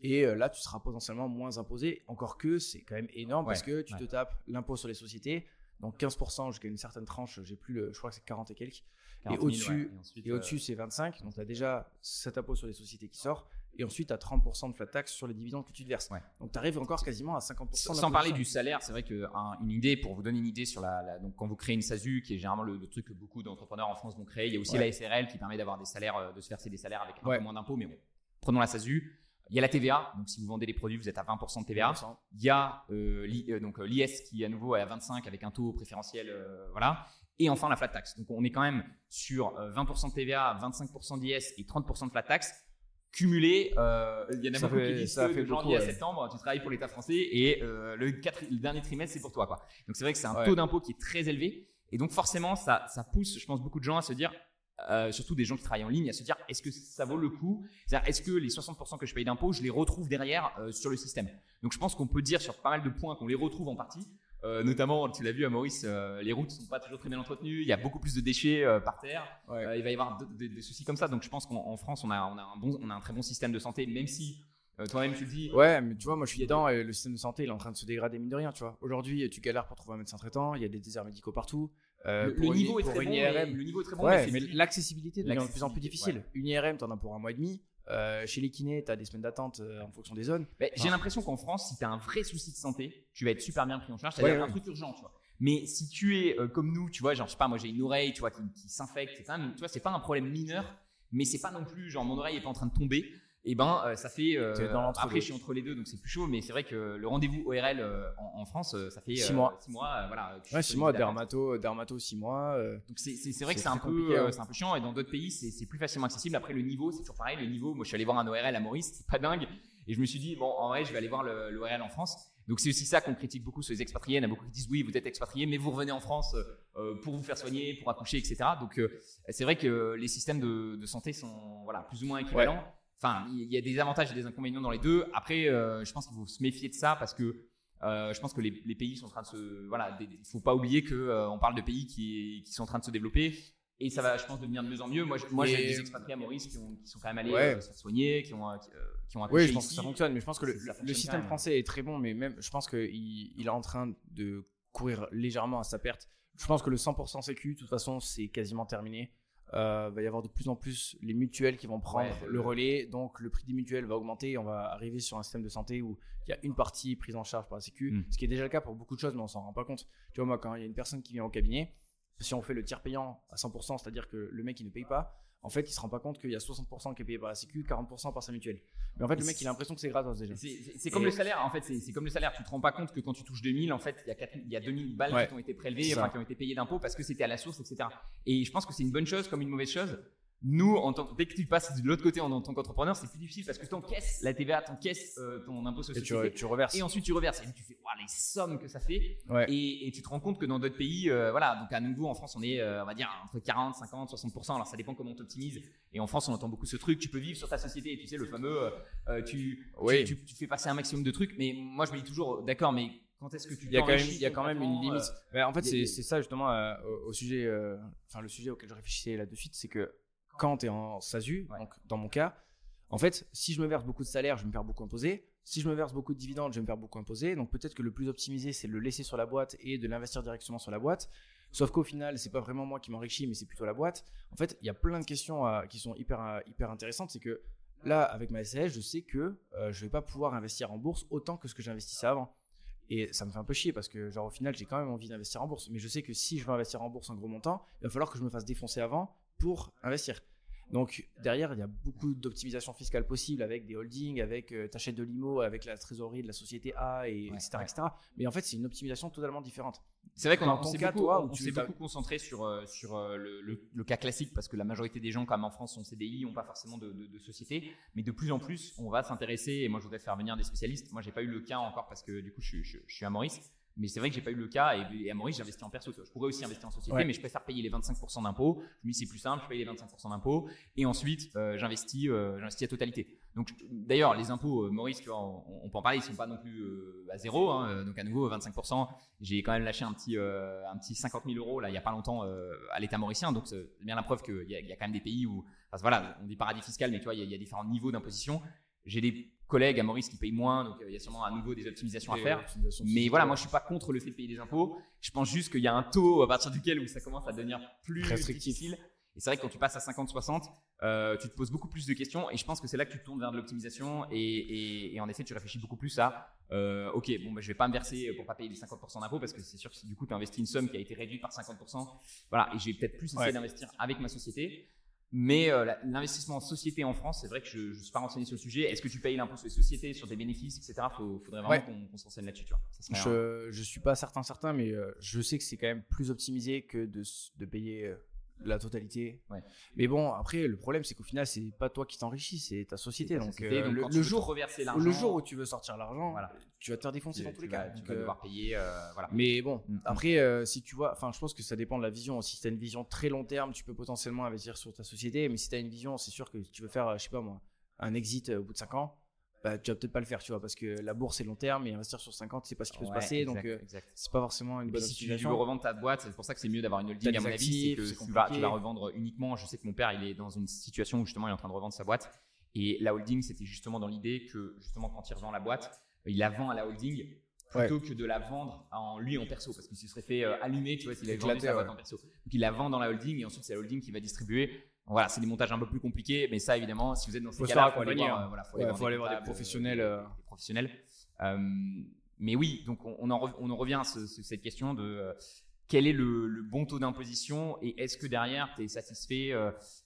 [SPEAKER 2] Et euh, là, tu seras potentiellement moins imposé. Encore que c'est quand même énorme parce que tu te tapes l'impôt sur les sociétés. Donc 15% jusqu'à une certaine tranche, j'ai plus le, je crois que c'est 40 et quelques. et au-dessus, et, au-dessus euh, c'est 25. Donc tu as déjà cet impôt sur les sociétés qui sort et ensuite à 30% de flat tax sur les dividendes que tu te verses. Donc tu arrives encore quasiment à 50%.
[SPEAKER 1] Sans parler du salaire, c'est vrai qu'une idée, pour vous donner une idée sur la, donc quand vous créez une SASU, qui est généralement le, truc que beaucoup d'entrepreneurs en France vont créer, il y a aussi la SRL qui permet d'avoir des salaires, euh, de se verser des salaires avec un peu moins d'impôts, mais bon, prenons la SASU. Il y a la TVA, donc si vous vendez des produits, vous êtes à 20% de TVA. Il y a euh, euh, donc l'IS qui à nouveau est à 25 avec un taux préférentiel, voilà. Et enfin la flat tax. Donc on est quand même sur 20% de TVA, 25% d'IS et 30% de flat tax cumulé. Euh, il y en a beaucoup qui disent ça que fait de janvier à septembre, tu travailles pour l'État français et euh, le, dernier trimestre, c'est pour toi. Quoi. Donc c'est vrai que c'est un taux d'impôt qui est très élevé. Et donc forcément, ça, ça pousse, je pense, beaucoup de gens à se dire, euh, surtout des gens qui travaillent en ligne, à se dire, est-ce que ça vaut le coup? C'est-à-dire, est-ce que les 60% que je paye d'impôts, je les retrouve derrière sur le système? Donc je pense qu'on peut dire sur pas mal de points qu'on les retrouve en partie. Euh, notamment, tu l'as vu à Maurice, euh, les routes sont pas toujours très bien entretenues. Il y a beaucoup plus de déchets euh, par terre. il va y avoir des soucis comme ça. Donc, je pense qu'en France, on a, on a, un bon, on a un très bon système de santé, même si toi-même tu le dis.
[SPEAKER 2] Ouais, mais tu vois, moi je suis dedans et le système de santé il est en train de se dégrader mine de rien. Tu vois, aujourd'hui, tu galères pour trouver un médecin traitant. Il y a des déserts médicaux partout.
[SPEAKER 1] Le, niveau est très bon, le niveau est très bon.
[SPEAKER 2] Ouais, mais l'accessibilité devient de plus en plus difficile. Une IRM, t'en as pour un mois et demi. Euh, chez les kinés, tu as des semaines d'attente euh, en fonction des zones.
[SPEAKER 1] J'ai l'impression qu'en France, si tu as un vrai souci de santé, tu vas être super bien pris en charge. C'est-à-dire un truc urgent, tu vois. Mais si tu es euh, comme nous, tu vois, genre, je sais pas, moi j'ai une oreille, tu vois, qui, qui s'infecte, tu vois, c'est pas un problème mineur, mais c'est pas non plus, genre, mon oreille est pas en train de tomber et eh ben euh, ça fait euh, après je suis entre les deux donc c'est plus chaud mais c'est vrai que le rendez-vous ORL euh, en, France ça fait
[SPEAKER 2] 6 mois
[SPEAKER 1] 6 mois voilà
[SPEAKER 2] ouais 6 mois dermato dermato 6 mois
[SPEAKER 1] donc c'est vrai que c'est un peu c'est un peu chiant et dans d'autres pays c'est plus facilement accessible après le niveau c'est toujours pareil le niveau moi je suis allé voir un ORL à Maurice c'est pas dingue et je me suis dit bon en vrai je vais aller voir l'ORL en France donc c'est aussi ça qu'on critique beaucoup sur les expatriés. Il y en a beaucoup qui disent oui, vous êtes expatriés, mais vous revenez en France pour vous faire soigner, pour accoucher, etc. Donc c'est vrai que les systèmes de, de, santé sont voilà plus ou moins équivalents. Enfin, il y a des avantages et des inconvénients dans les deux. Après, euh, je pense qu'il faut se méfier de ça parce que euh, je pense que les, pays sont en train de se. Voilà, il faut pas oublier qu'on euh, parle de pays qui, qui, sont en train de se développer. Et ça va, je pense, devenir de mieux en mieux. Moi, moi j'ai des expatriés à Maurice qui, ont, qui, sont quand même allés se soigner, qui ont, qui, ont
[SPEAKER 2] Oui, je pense que ça fonctionne. Mais je pense que le, système français est très bon, mais même, je pense qu'il il est en train de courir légèrement à sa perte. Je pense que le 100% sécu, de toute façon, c'est quasiment terminé. Euh, va y avoir de plus en plus les mutuelles qui vont prendre le relais, donc le prix des mutuelles va augmenter, on va arriver sur un système de santé où il y a une partie prise en charge par la Sécu, hmm. ce qui est déjà le cas pour beaucoup de choses, mais on s'en rend pas compte. Tu vois, moi, quand il y a une personne qui vient au cabinet, si on fait le tiers payant à 100%, c'est-à-dire que le mec il ne paye pas, en fait, il se rend pas compte qu'il y a 60% qui est payé par la Sécu, 40% par sa mutuelle. Mais en fait, le mec, il a l'impression que c'est gratos déjà.
[SPEAKER 1] C'est comme le salaire, en fait, c'est comme le salaire. Tu te rends pas compte que quand tu touches 2000, en fait, il y a, il y a 2000 balles qui ont été prélevées, enfin, qui ont été payées d'impôts parce que c'était à la source, etc. Et je pense que c'est une bonne chose comme une mauvaise chose nous, en tant, dès que tu passes de l'autre côté en, tant qu'entrepreneur, c'est plus difficile parce que tu encaisses la TVA, tu encaisses euh, ton impôt sur
[SPEAKER 2] et tu, reverses.
[SPEAKER 1] Et ensuite, tu reverses. Et tu fais les sommes que ça fait. Et, tu te rends compte que dans d'autres pays, euh, voilà, donc à nouveau, en France, on est, euh, on va dire, entre 40, 50, 60%. Alors ça dépend comment tu optimises. Et en France, on entend beaucoup ce truc. Tu peux vivre sur ta société. Et tu sais, le fameux, tu, tu, tu, fais passer un maximum de trucs. Mais moi, je me dis toujours, d'accord, mais quand est-ce que tu
[SPEAKER 2] Il y a quand même, il y a quand même une limite. en fait, c'est ça justement au, sujet, enfin le sujet auquel je réfléchissais là de suite, c'est que quand tu es en SASU, donc dans mon cas, en fait, si je me verse beaucoup de salaire, je vais me faire beaucoup imposer. Si je me verse beaucoup de dividendes, je vais me faire beaucoup imposer. Donc peut-être que le plus optimisé, c'est de le laisser sur la boîte et de l'investir directement sur la boîte. Sauf qu'au final, c'est pas vraiment moi qui m'enrichis, mais c'est plutôt la boîte. En fait, il y a plein de questions euh, qui sont hyper, euh, hyper intéressantes. C'est que là, avec ma SAS, je sais que euh, je vais pas pouvoir investir en bourse autant que ce que j'investissais avant. Et ça me fait un peu chier parce que, genre, au final, j'ai quand même envie d'investir en bourse. Mais je sais que si je veux investir en bourse un gros montant, il va falloir que je me fasse défoncer avant pour investir. Donc derrière, il y a beaucoup d'optimisation fiscale possible avec des holdings, avec euh, t'achètes de l'IMO, avec la trésorerie de la société A, et, etc., etc. Mais en fait, c'est une optimisation totalement différente.
[SPEAKER 1] C'est vrai qu'on s'est beaucoup, toi, s'est beaucoup concentré sur, euh, sur euh, le, cas classique parce que la majorité des gens, comme en France, sont CDI, n'ont pas forcément de, société. Mais de plus en plus, on va s'intéresser. Et moi, je voudrais faire venir des spécialistes. Moi, j'ai pas eu le cas encore parce que du coup, je, je suis à Maurice. Mais c'est vrai que j'ai pas eu le cas et, à Maurice j'investis en perso. Je pourrais aussi investir en société, mais je préfère payer les 25% d'impôts. Je me dis c'est plus simple, je paye les 25% d'impôts et ensuite euh, j'investis, euh, j'investis à totalité. Donc d'ailleurs les impôts euh, Maurice, tu vois, on, peut en parler, ils sont pas non plus à zéro. Hein, donc à nouveau 25%. J'ai quand même lâché un petit un petit 50 000 euros là il y a pas longtemps à l'État mauricien. Donc c'est bien la preuve qu'il y, y, a quand même des pays où, enfin, voilà, on dit paradis fiscal, mais tu vois il y, y, a différents niveaux d'imposition. J'ai des collègues à Maurice qui payent moins, donc euh, il y a sûrement à nouveau des optimisations à faire. Mais voilà, moi je suis pas contre le fait de payer des impôts. Je pense juste qu'il y a un taux à partir duquel où ça commence à devenir plus difficile. Et c'est vrai que quand tu passes à 50-60, euh, tu te poses beaucoup plus de questions. Et je pense que c'est là que tu tournes vers de l'optimisation. Et, en effet tu réfléchis beaucoup plus à euh, ok bon bah, je vais pas me verser pour pas payer les 50% d'impôts parce que c'est sûr que du coup tu investis une somme qui a été réduite par 50% voilà. Et je vais peut-être plus essayer d'investir avec ma société mais euh, l'investissement en société en France, c'est vrai que je ne suis pas renseigné sur le sujet. Est-ce que tu payes l'impôt sur les sociétés, sur des bénéfices, etc. Il faudrait vraiment qu'on qu s'enseigne là-dessus.
[SPEAKER 2] Je ne suis pas certain, certain, mais euh, je sais que c'est quand même plus optimisé que de, de payer euh, la totalité. Mais bon, après, le problème, c'est qu'au final, c'est pas toi qui t'enrichis, c'est ta société. Donc,
[SPEAKER 1] euh, le, jour, reverser
[SPEAKER 2] le jour où tu veux sortir l'argent, voilà. tu vas te faire défoncer dans tous les cas.
[SPEAKER 1] tu vas devoir euh, payer. Euh, voilà.
[SPEAKER 2] Mais bon, mm, mm. après, si tu vois, enfin, je pense que ça dépend de la vision. Si tu as une vision très long terme, tu peux potentiellement investir sur ta société. Mais si tu as une vision, c'est sûr que tu veux faire, je sais pas moi, un exit au bout de 5 ans bah, tu vas peut-être pas le faire, tu vois, parce que la bourse est long terme et investir sur 50, c'est pas ce qui peut se passer, donc euh, c'est pas forcément une bonne
[SPEAKER 1] si tu, veux revendre ta boîte, c'est pour ça que c'est mieux d'avoir une holding à mon avis, que tu vas, tu vas, revendre uniquement. Je sais que mon père, il est dans une situation où justement il est en train de revendre sa boîte. Et la holding, c'était justement dans l'idée que justement quand il revend la boîte, il la vend à la holding plutôt que de la vendre en lui en perso parce qu'il se serait fait euh, allumer, tu vois, s'il avait vendu sa boîte en perso. Donc il la vend dans la holding et ensuite c'est la holding qui va distribuer voilà, c'est des montages un peu plus compliqués, mais ça, évidemment, si vous êtes dans ces cas-là, il faut aller voir,
[SPEAKER 2] euh, voilà, faut, aller, voir des professionnels. Euh,
[SPEAKER 1] des professionnels. Euh, mais oui, donc on, en, on en revient à cette question de quel est le, bon taux d'imposition et est-ce que derrière, tu es satisfait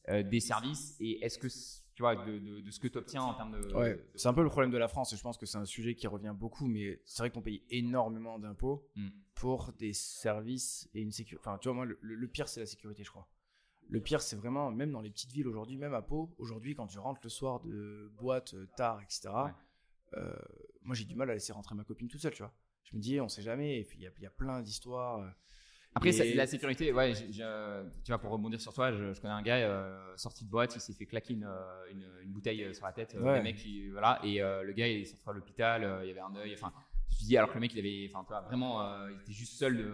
[SPEAKER 1] des services et est-ce que tu vois, de, ce que tu obtiens en termes de.
[SPEAKER 2] Ouais, c'est un peu le problème de la France et je pense que c'est un sujet qui revient beaucoup, mais c'est vrai qu'on paye énormément d'impôts hmm. pour des services et une sécurité. Enfin, tu vois, moi, le pire, c'est la sécurité, je crois. Le pire, c'est vraiment, même dans les petites villes aujourd'hui, même à Pau, aujourd'hui, quand tu rentres le soir de boîte euh, tard, etc., euh, moi j'ai du mal à laisser rentrer ma copine toute seule, tu vois. Je me dis, on sait jamais, il y, y, a plein d'histoires. Euh,
[SPEAKER 1] Après, la sécurité, ouais, tu vois, pour rebondir sur toi, je, connais un gars sorti de boîte, il s'est fait claquer une, une, bouteille sur la tête, ouais. mec voilà, et le gars il est sorti à l'hôpital, il y avait un œil, enfin, je me dis, alors que le mec il avait, enfin, vraiment, il était juste seul de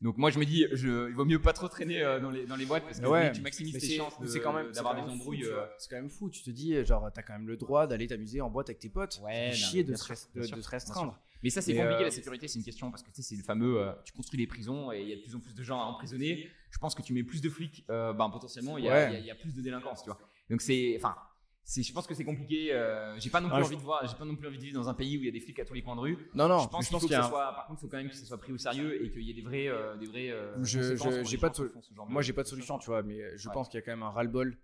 [SPEAKER 1] donc moi je me dis, je, il vaut mieux pas trop traîner euh, dans, les, dans les boîtes parce que tu maximises tes chances d'avoir des embrouilles. Euh.
[SPEAKER 2] C'est quand même fou, tu te dis, genre, t'as quand même le droit d'aller t'amuser en boîte avec tes potes. Ouais, chier de, se restreindre.
[SPEAKER 1] Mais ça, c'est compliqué, la euh, sécurité, c'est une question parce que tu sais, c'est le fameux, tu construis des prisons et il y a de plus en plus de gens à emprisonner. je pense que tu mets plus de flics, ben, potentiellement, il y, a, y, a plus de délinquance, tu vois. Donc, c'est. Enfin, je pense que c'est compliqué. Euh, j'ai pas non plus envie de voir, j'ai pas non plus envie de vivre dans un pays où il y a des flics à tous les coins de rue.
[SPEAKER 2] Non, non.
[SPEAKER 1] Je pense, qu'il faut que, soit, par contre, il faut quand même que ça soit pris au sérieux et qu'il y ait des vrais, euh, des vrais. Euh,
[SPEAKER 2] je, j'ai pas de, moi, j'ai pas de solution, tu vois, mais je pense qu'il y a quand même un ras-le-bol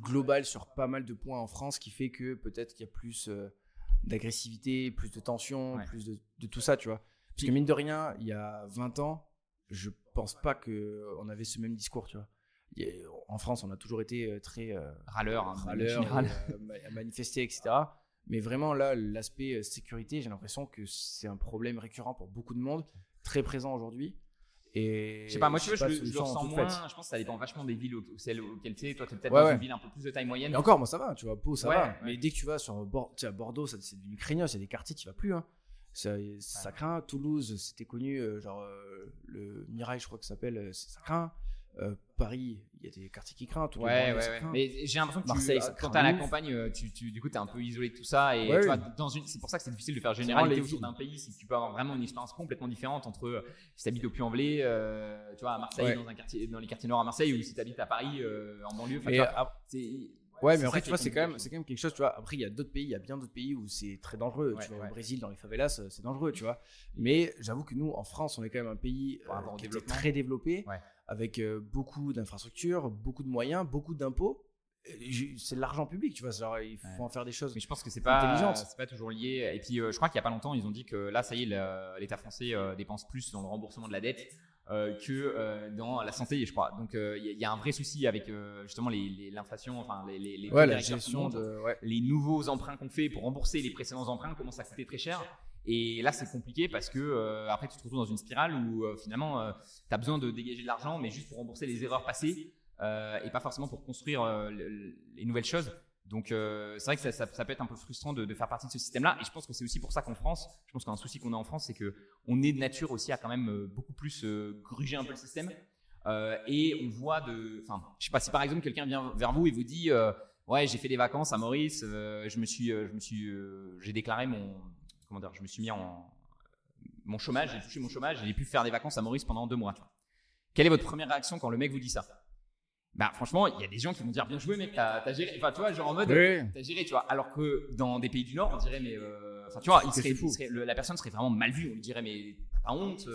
[SPEAKER 2] global sur pas mal de points en France qui fait que peut-être qu'il y a plus d'agressivité, plus de tension, plus de, de, tout ça, tu vois. Parce que mine de rien, il y a 20 ans, je pense pas que on avait ce même discours, tu vois en France, on a toujours été euh, très
[SPEAKER 1] euh, râleur, hein,
[SPEAKER 2] râleur euh, à manifester, etc. Mais vraiment, là, l'aspect sécurité, j'ai l'impression que c'est un problème récurrent pour beaucoup de monde, très présent aujourd'hui. Et
[SPEAKER 1] je sais pas, moi, tu je, le ressens moins. Je pense que ça dépend vachement des villes auxquelles tu es. Toi, tu es peut-être dans une ville un peu plus de taille moyenne.
[SPEAKER 2] Et encore, moi, ça va, tu vois, Pau, ça va. Mais dès que tu vas sur à Bordeaux, c'est devenu craignos. Il y a des quartiers, tu vas plus. Hein. Ça, ça craint. Toulouse, c'était connu, genre le Mirail, je crois que ça s'appelle, ça craint. Euh, Paris, il y a des quartiers qui craignent.
[SPEAKER 1] Ouais, ouais, ouais. Mais j'ai l'impression que Marseille, tu, quand t'es à la campagne, euh, tu, tu, du coup, t'es un peu isolé de tout ça. Et tu vois, dans une, c'est pour ça que c'est difficile de faire généralité autour d'un pays. Si tu peux avoir vraiment une expérience complètement différente entre euh, si t'habites au Puy-en-Velay, tu vois, à Marseille, dans, un quartier, dans les quartiers nord à Marseille, ou si t'habites à Paris, en banlieue.
[SPEAKER 2] Ouais, mais après, tu vois, c'est quand, même, c'est quand même quelque chose, tu vois. Après, il y a d'autres pays, il y a bien d'autres pays où c'est très dangereux. tu vois, au Brésil, dans les favelas, c'est dangereux, tu vois. Mais j'avoue que nous, en France, on est quand même un pays qui est très développé avec euh, beaucoup d'infrastructures, beaucoup de moyens, beaucoup d'impôts. C'est de l'argent public, tu vois. Genre, il faut en faire des choses.
[SPEAKER 1] Mais je pense que c'est pas, c'est pas toujours lié. Et puis, euh, je crois qu'il y a pas longtemps, ils ont dit que là, ça y est, l'État français euh, dépense plus dans le remboursement de la dette que dans la santé, je crois. Donc, il y, a un vrai souci avec justement l'inflation, enfin les, les,
[SPEAKER 2] la gestion de,
[SPEAKER 1] les nouveaux emprunts qu'on fait pour rembourser les précédents emprunts commencent à coûter très cher. Et là, c'est compliqué parce que euh, après, tu te retrouves dans une spirale où euh, finalement, euh, tu as besoin de dégager de l'argent, mais juste pour rembourser les erreurs passées et pas forcément pour construire les nouvelles choses. Donc, c'est vrai que ça, peut être un peu frustrant de, faire partie de ce système-là. Et je pense que c'est aussi pour ça qu'en France, je pense qu'un souci qu'on a en France, c'est que on est de nature aussi à quand même beaucoup plus gruger un peu le système. et on voit de, enfin, je sais pas si par exemple quelqu'un vient vers vous et vous dit, ouais, j'ai fait des vacances à Maurice, je me suis, je me suis, j'ai déclaré mon je me suis mis en mon chômage, j'ai touché mon chômage, j'ai pu faire des vacances à Maurice pendant deux mois. Quelle est votre première réaction quand le mec vous dit ça? Bah franchement, il y a des gens qui vont dire bien joué mec, t'as géré. Enfin tu vois, genre en mode t'as géré, tu vois. Alors que dans des pays du Nord, on dirait mais, euh, enfin tu vois, la personne serait vraiment mal vue. On lui dirait mais t'as pas honte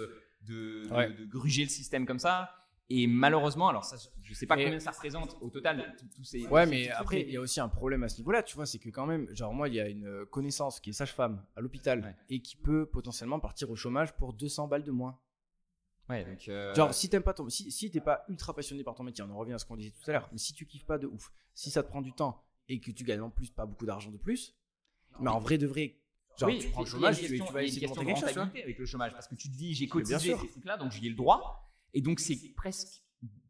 [SPEAKER 1] de, de, gruger le système comme ça. Et malheureusement, alors ça, je sais pas combien ça représente au total tous ces.
[SPEAKER 2] Ouais, mais après, il y a aussi un problème à ce niveau-là, tu vois, c'est que quand même, genre moi, il y a une connaissance qui est sage-femme à l'hôpital et qui peut potentiellement partir au chômage pour 200 balles de moins.
[SPEAKER 1] Ouais, donc. Euh,
[SPEAKER 2] genre, si t'aimes pas ton, si, si t'es pas ultra passionné par ton métier, on en revient à ce qu'on disait tout à l'heure, mais si tu kiffes pas de ouf, si ça te prend du temps et que tu gagnes en plus pas beaucoup d'argent de plus, mais en vrai de vrai, Genre, tu prends le chômage, tu, vas essayer de monter quelque chose.
[SPEAKER 1] avec le chômage, parce que tu te dis, j'ai cotisé ces trucs-là, donc j'ai le droit. Et donc, c'est presque.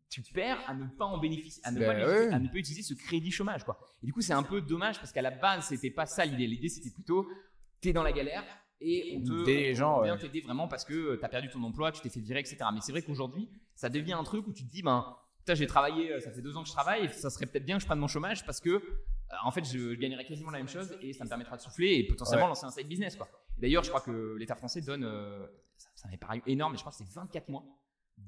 [SPEAKER 1] Tu perds à ne pas en bénéficier, à ne, pas, ben à ne pas utiliser ce crédit chômage. Quoi. Et du coup, c'est un peu dommage parce qu'à la base, c'était pas ça l'idée. L'idée, c'était plutôt, t'es dans la galère, et on te
[SPEAKER 2] des gens,
[SPEAKER 1] vient t'aider vraiment parce que tu as perdu ton emploi, tu t'es fait virer, etc. Mais c'est vrai qu'aujourd'hui, ça devient un truc où tu te dis, ben, j'ai travaillé, euh, ça fait deux ans que je travaille, et ça serait peut-être bien que je prenne mon chômage parce que, euh, en fait, je gagnerais quasiment la même chose et ça me permettra de souffler et potentiellement lancer un side business, quoi. D'ailleurs, je crois que l'État français donne, euh, ça, ça m'est paru énorme, mais je crois que c'est 24 mois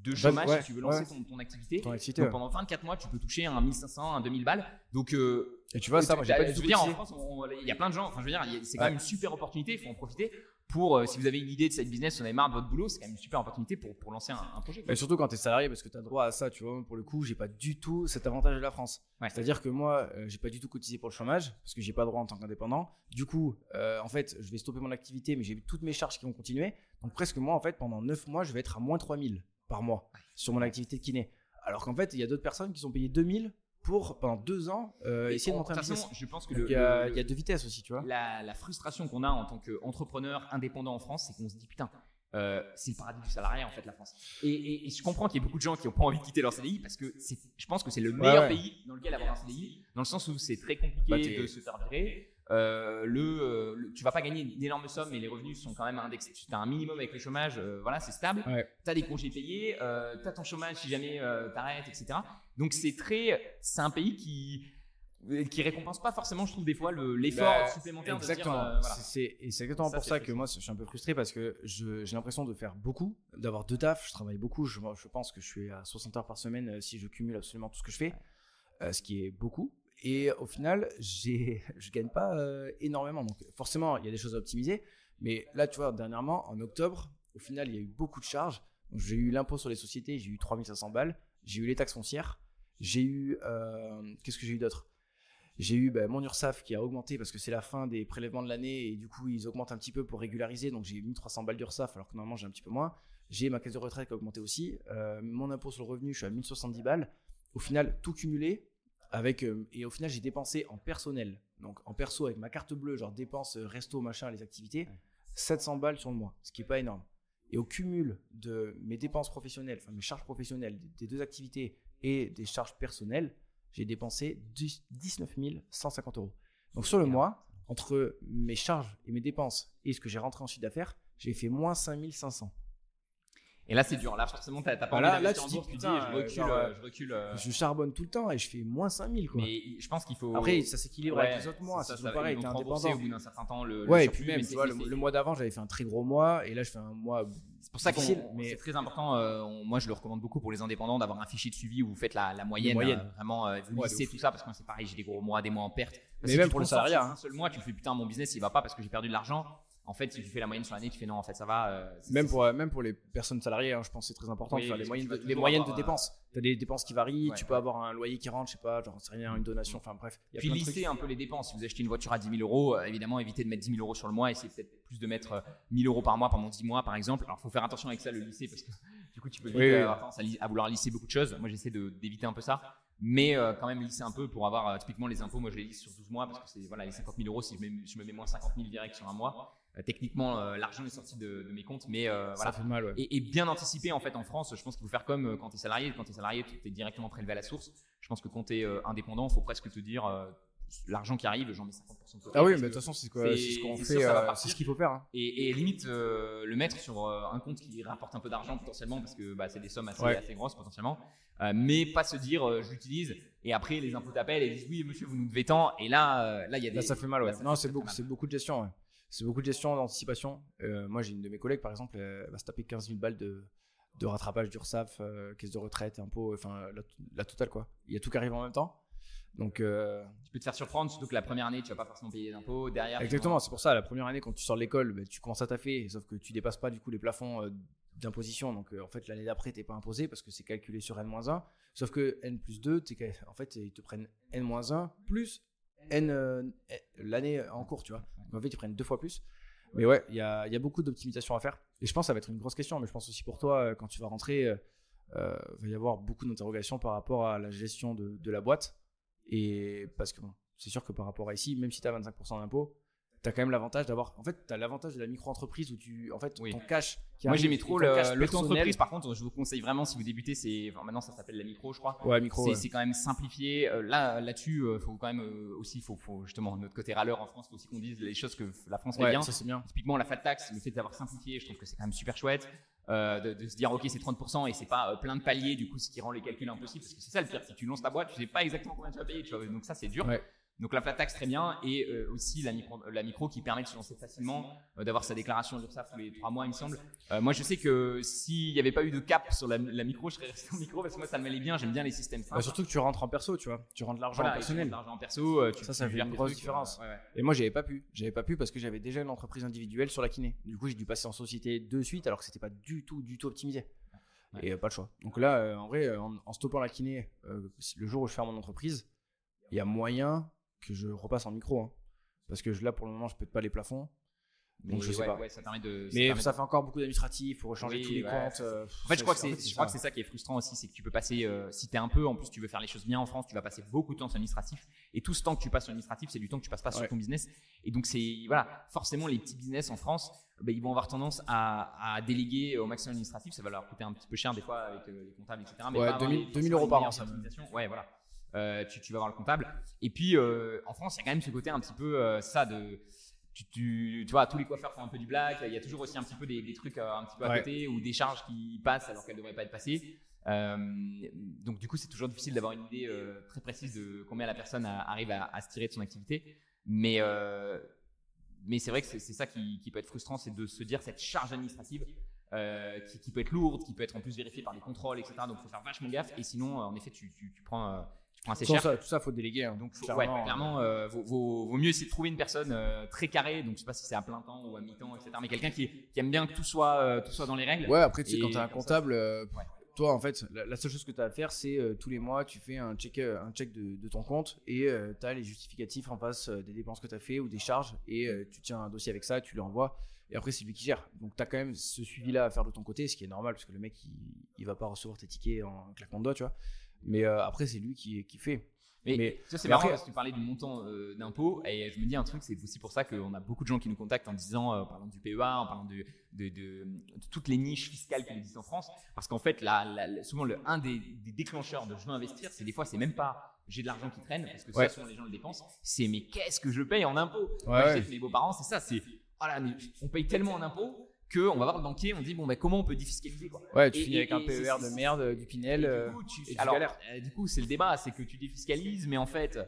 [SPEAKER 1] de chômage si tu veux lancer ton, activité. Donc pendant 24 mois, tu peux toucher un 1500, un 2000 balles. Donc, euh,
[SPEAKER 2] et tu vois, ça, moi j'ai pas du tout.
[SPEAKER 1] dire, en France, il y a plein de gens, enfin, je veux dire, c'est quand même une super opportunité, il faut en profiter pour, euh, si vous avez une idée de cette business, si on avez marre de votre boulot, c'est quand même une super opportunité pour, pour lancer un, projet.
[SPEAKER 2] Et surtout quand tu es salarié, parce que tu as droit à ça, tu vois, pour le coup, j'ai pas du tout cet avantage de la France. C'est-à-dire que moi, euh, j'ai pas du tout cotisé pour le chômage, parce que j'ai pas droit en tant qu'indépendant. Du coup, en fait, je vais stopper mon activité, mais j'ai toutes mes charges qui vont continuer. Donc presque moi, en fait, pendant 9 mois, je vais être à moins 3000 par mois sur mon activité de kiné. Alors qu'en fait, il y a d'autres personnes qui sont payées 2000 pour pendant deux ans euh, essayer de monter un business.
[SPEAKER 1] Je pense que
[SPEAKER 2] il, y a, il y, a deux vitesses aussi, tu vois.
[SPEAKER 1] La, frustration qu'on a en tant qu'entrepreneur indépendant en France, c'est qu'on se dit putain. Euh, c'est le paradis du salarié en fait la France. Et, je comprends qu'il y ait beaucoup de gens qui n'ont pas envie de quitter leur CDI parce que je pense que c'est le meilleur pays dans lequel avoir un CDI, dans le sens où c'est très compliqué bah, de se faire virer. Euh, euh, le, tu vas pas gagner d'énormes sommes, mais les revenus sont quand même indexés. Tu as un minimum avec le chômage, euh, voilà, c'est stable. Tu as des congés payés, tu as ton chômage si jamais tu arrêtes, etc. Donc c'est très, c'est un pays qui, qui récompense pas forcément, je trouve, des fois l'effort bah, supplémentaire.
[SPEAKER 2] Exactement.
[SPEAKER 1] De dire,
[SPEAKER 2] voilà. C'est exactement pour ça que moi, je suis un peu frustré parce que j'ai l'impression de faire beaucoup, d'avoir deux tafs. Je travaille beaucoup. Je, je, pense que je suis à 60 heures par semaine si je cumule absolument tout ce que je fais, ce qui est beaucoup. Et au final, je gagne pas énormément. Donc forcément, il y a des choses à optimiser. Mais là, tu vois, dernièrement, en octobre, au final, il y a eu beaucoup de charges. J'ai eu l'impôt sur les sociétés, j'ai eu 3500 balles. J'ai eu les taxes foncières. J'ai eu. Euh, qu'est-ce que j'ai eu d'autre? J'ai eu bah, mon URSAF qui a augmenté parce que c'est la fin des prélèvements de l'année et du coup, ils augmentent un petit peu pour régulariser. Donc, j'ai eu 1300 balles d'URSAF alors que normalement, j'ai un petit peu moins. J'ai ma caisse de retraite qui a augmenté aussi. Euh, mon impôt sur le revenu, je suis à 1070 balles. Au final, tout cumulé. Avec, euh, et au final, j'ai dépensé en personnel, donc en perso avec ma carte bleue, genre dépenses, resto, machin, les activités, 700 balles sur le mois, ce qui est pas énorme. Et au cumul de mes dépenses professionnelles, enfin mes charges professionnelles des deux activités et des charges personnelles, j'ai dépensé 19 150 euros. Donc sur le mois, entre mes charges et mes dépenses et ce que j'ai rentré en chiffre d'affaires, j'ai fait moins 5500.
[SPEAKER 1] Et là, c'est dur. Là, forcément, t'as pas
[SPEAKER 2] envie là, tu dis,
[SPEAKER 1] tu dis, je recule, euh, je recule.
[SPEAKER 2] Euh. Je charbonne tout le temps et je fais moins 5000, quoi.
[SPEAKER 1] Mais je pense qu'il faut.
[SPEAKER 2] Après, ça s'équilibre avec les autres mois. Ça, ça, pareil, t'es indépendant.
[SPEAKER 1] au bout d'un certain temps. Le,
[SPEAKER 2] ouais, et puis même, tu vois, le, mois d'avant, j'avais fait un très gros mois et là, je fais un mois.
[SPEAKER 1] C'est pour ça que c'est très important. Euh, moi, je le recommande beaucoup pour les indépendants d'avoir un fichier de suivi où vous faites la, moyenne, vraiment, vous lissez tout ça parce que c'est pareil, j'ai des gros mois, des mois en perte.
[SPEAKER 2] Mais même pour le salariat.
[SPEAKER 1] Un seul mois, tu fais putain, mon business, il va pas parce que j'ai perdu de l'argent en fait, si tu fais la moyenne sur l'année, tu fais non, en fait, ça va. Euh,
[SPEAKER 2] même, pour, même pour les personnes salariées, hein, je pense que c'est très important de faire les moyennes de, les moyennes de dépenses. Tu as des dépenses qui varient, tu peux avoir un loyer qui rentre, je sais pas, genre, c'est rien, une donation, enfin bref.
[SPEAKER 1] Puis lisser un peu les dépenses. Si vous achetez une voiture à 10 000 euros, euh, évidemment, évitez de mettre 10 000 euros sur le mois, essayez peut-être plus de mettre 1000 euh, euros par mois pendant 10 mois, par exemple. Alors, il faut faire attention avec ça, le lycée, parce que du coup, tu peux vite avoir à, vouloir lisser beaucoup de choses. Moi, j'essaie d'éviter un peu ça mais quand même lisser un peu pour avoir typiquement les impôts moi je les lisse sur 12 mois parce que c'est voilà les 50 000 euros si je, je me mets moins 50 000 direct sur un mois euh, techniquement, euh, l'argent est sorti de, mes comptes, mais euh,
[SPEAKER 2] voilà.
[SPEAKER 1] fait
[SPEAKER 2] mal,
[SPEAKER 1] et, bien anticiper en fait en France. Je pense qu'il faut faire comme quand tu es salarié. Quand tu es salarié, tu es directement prélevé à la source. Je pense que quand tu es indépendant, il faut presque te dire l'argent qui arrive, j'en mets 50% de côté.
[SPEAKER 2] Ah oui, mais de toute façon, c'est ce qu'on fait, c'est ce qu'il faut faire. Hein.
[SPEAKER 1] Et, limite, le mettre sur un compte qui rapporte un peu d'argent potentiellement, parce que bah, c'est des sommes assez, assez grosses potentiellement. mais pas se dire, j'utilise, et après les impôts t'appellent et disent, oui, monsieur, vous nous devez tant. Et là, là, il y a des.
[SPEAKER 2] Là, ça fait mal, ouais. non, c'est beaucoup, beaucoup de gestion, ouais c'est beaucoup de gestion d'anticipation. Euh, moi, j'ai une de mes collègues, par exemple, elle va se taper 15 000 balles de, de rattrapage d'URSAF, euh, caisse de retraite, impôts, enfin la, totale quoi. Il y a tout qui arrive en même temps. Donc, euh,
[SPEAKER 1] tu peux te faire surprendre, surtout que la première année, tu vas pas forcément payer d'impôts. Derrière,
[SPEAKER 2] exactement, c'est pour ça, la première année, quand tu sors de l'école, bah, tu commences à taffer, sauf que tu dépasses pas du coup les plafonds d'imposition. Donc, en fait, l'année d'après, t'es pas imposé parce que c'est calculé sur N-1. Sauf que N plus 2, en fait, ils te prennent N-1 plus N euh, l'année en cours, tu vois. en fait, ils prennent deux fois plus. Mais ouais, il y a, y a, beaucoup d'optimisation à faire. Et je pense que ça va être une grosse question, mais je pense aussi pour toi, euh, quand tu vas rentrer, euh, il va y avoir beaucoup d'interrogations par rapport à la gestion de, de la boîte. Et parce que bon, c'est sûr que par rapport à ici, même si tu as 25% d'impôt, tu as quand même l'avantage d'avoir. En fait, tu as l'avantage de la micro-entreprise où tu. En fait, ton cash.
[SPEAKER 1] Moi, j'aimais trop l'auto-entreprise. Par contre, je vous conseille vraiment, si vous débutez, c'est. Enfin, maintenant, ça s'appelle la micro, je crois.
[SPEAKER 2] Ouais, micro.
[SPEAKER 1] C'est quand même simplifié. Euh, là, là-dessus, il faut quand même euh, aussi, faut, faut justement, notre côté râleur en France, faut aussi qu'on dise les choses que la France fait bien.
[SPEAKER 2] Ça, c'est bien.
[SPEAKER 1] Typiquement, la flat tax, le fait d'avoir simplifié, je trouve que c'est quand même super chouette. Euh, de, se dire ok c'est 30% et c'est pas plein de paliers du coup ce qui rend les calculs impossibles parce que c'est ça le pire si tu lances ta boîte tu sais pas exactement combien tu vas payer tu vois, donc ça c'est dur donc la flat tax très bien et euh, aussi la micro, la micro qui permet de se lancer facilement, euh, d'avoir sa déclaration de l'URSSAF tous les trois mois il me semble. Euh, moi je sais que s'il n'y avait pas eu de cap sur la, micro, je serais resté en micro parce que moi ça me mêlait bien, j'aime bien les systèmes
[SPEAKER 2] simples. Bah, surtout que tu rentres en perso, tu vois, tu rentres de l'argent en personnel.
[SPEAKER 1] l'argent en perso,
[SPEAKER 2] ça ça fait une grosse différence. Et moi j'avais pas pu, j'avais pas pu parce que j'avais déjà une entreprise individuelle sur la kiné. Du coup j'ai dû passer en société de suite alors que c'était pas du tout du tout optimisé. Et pas le choix. Donc là, en vrai, en, en, stoppant la kiné, le jour où je ferme mon entreprise, il y a moyen que je repasse en micro. Hein. Parce que là, pour le moment, je pète pas les plafonds. Donc je sais pas.
[SPEAKER 1] ça permet de,
[SPEAKER 2] mais ça, fait encore beaucoup d'administratifs, il faut rechanger tous les comptes.
[SPEAKER 1] Euh, en fait, je crois que c'est, je crois que c'est ça qui est frustrant aussi, c'est que tu peux passer, euh, si tu es un peu, en plus tu veux faire les choses bien en France, tu vas passer beaucoup de temps sur l'administratif. Et tout ce temps que tu passes sur l'administratif, c'est du temps que tu passes pas sur ton business. Et donc c'est, voilà, forcément les petits business en France, ben, ils vont avoir tendance à, à, déléguer au maximum administratif. Ça va leur coûter un petit peu cher des fois avec euh, les comptables, etc.
[SPEAKER 2] Mais ouais, 2000, 2000 euros par an, ça.
[SPEAKER 1] Ouais, voilà. Euh, tu, tu, vas voir le comptable. Et puis, euh, en France, il y a quand même ce côté un petit peu euh, ça de. Tu, tu, tu, vois, tous les coiffeurs font un peu du black. Il y a toujours aussi un petit peu des, des trucs un petit peu à côté ou des charges qui passent alors qu'elles ne devraient pas être passées. donc du coup, c'est toujours difficile d'avoir une idée très précise de combien la personne arrive à, se tirer de son activité. Mais, mais c'est vrai que c'est ça qui, qui, peut être frustrant, c'est de se dire cette charge administrative euh, qui, peut être lourde, qui peut être en plus vérifiée par des contrôles, etc. Donc il faut faire vachement gaffe. Et sinon, euh, en effet, tu, tu, tu prends, euh, assez cher.
[SPEAKER 2] Ça, tout ça, faut déléguer. Hein.
[SPEAKER 1] Donc, clairement, ouais, clairement vaut, vaut, mieux essayer de trouver une personne très carrée. Donc, je sais pas si c'est à plein temps ou à mi-temps, etc. Mais quelqu'un qui, qui, aime bien que tout soit, tout soit dans les règles.
[SPEAKER 2] Ouais, après, tu sais, quand tu as un comptable, toi, en fait, la, seule chose que tu as à faire, c'est tous les mois, tu fais un check, un check de, de ton compte et tu as les justificatifs en face des dépenses que tu as fait ou des charges et tu tiens un dossier avec ça, tu lui envoies. Et après, c'est lui qui gère. Donc, tu as quand même ce suivi-là à faire de ton côté, ce qui est normal, parce que le mec, il, il va pas recevoir tes tickets en claquant de doigts, tu vois. Mais euh, après, c'est lui qui, qui fait.
[SPEAKER 1] Mais, ça, c'est marrant parce que tu parlais du montant euh, d'impôt. Et je me dis un truc, c'est aussi pour ça qu'on a beaucoup de gens qui nous contactent en disant, euh, en parlant du PEA, en parlant de, de, de, toutes les niches fiscales qui existent en France. Parce qu'en fait, là, souvent, le, un des, déclencheurs de je veux investir, c'est des fois, c'est même pas j'ai de l'argent qui traîne, parce que ça, souvent les gens le dépensent. C'est mais qu'est-ce que je paye en impôts ouais, Mes beaux-parents, c'est ça. C'est on paye tellement en impôts qu'on va voir le banquier, on dit bon, bah, comment on peut défiscaliser quoi.
[SPEAKER 2] Ouais, tu finis avec un PER de merde, euh, du Pinel.
[SPEAKER 1] Euh, du coup, tu, alors, euh, du coup, c'est le débat, c'est que tu défiscalises, mais en fait,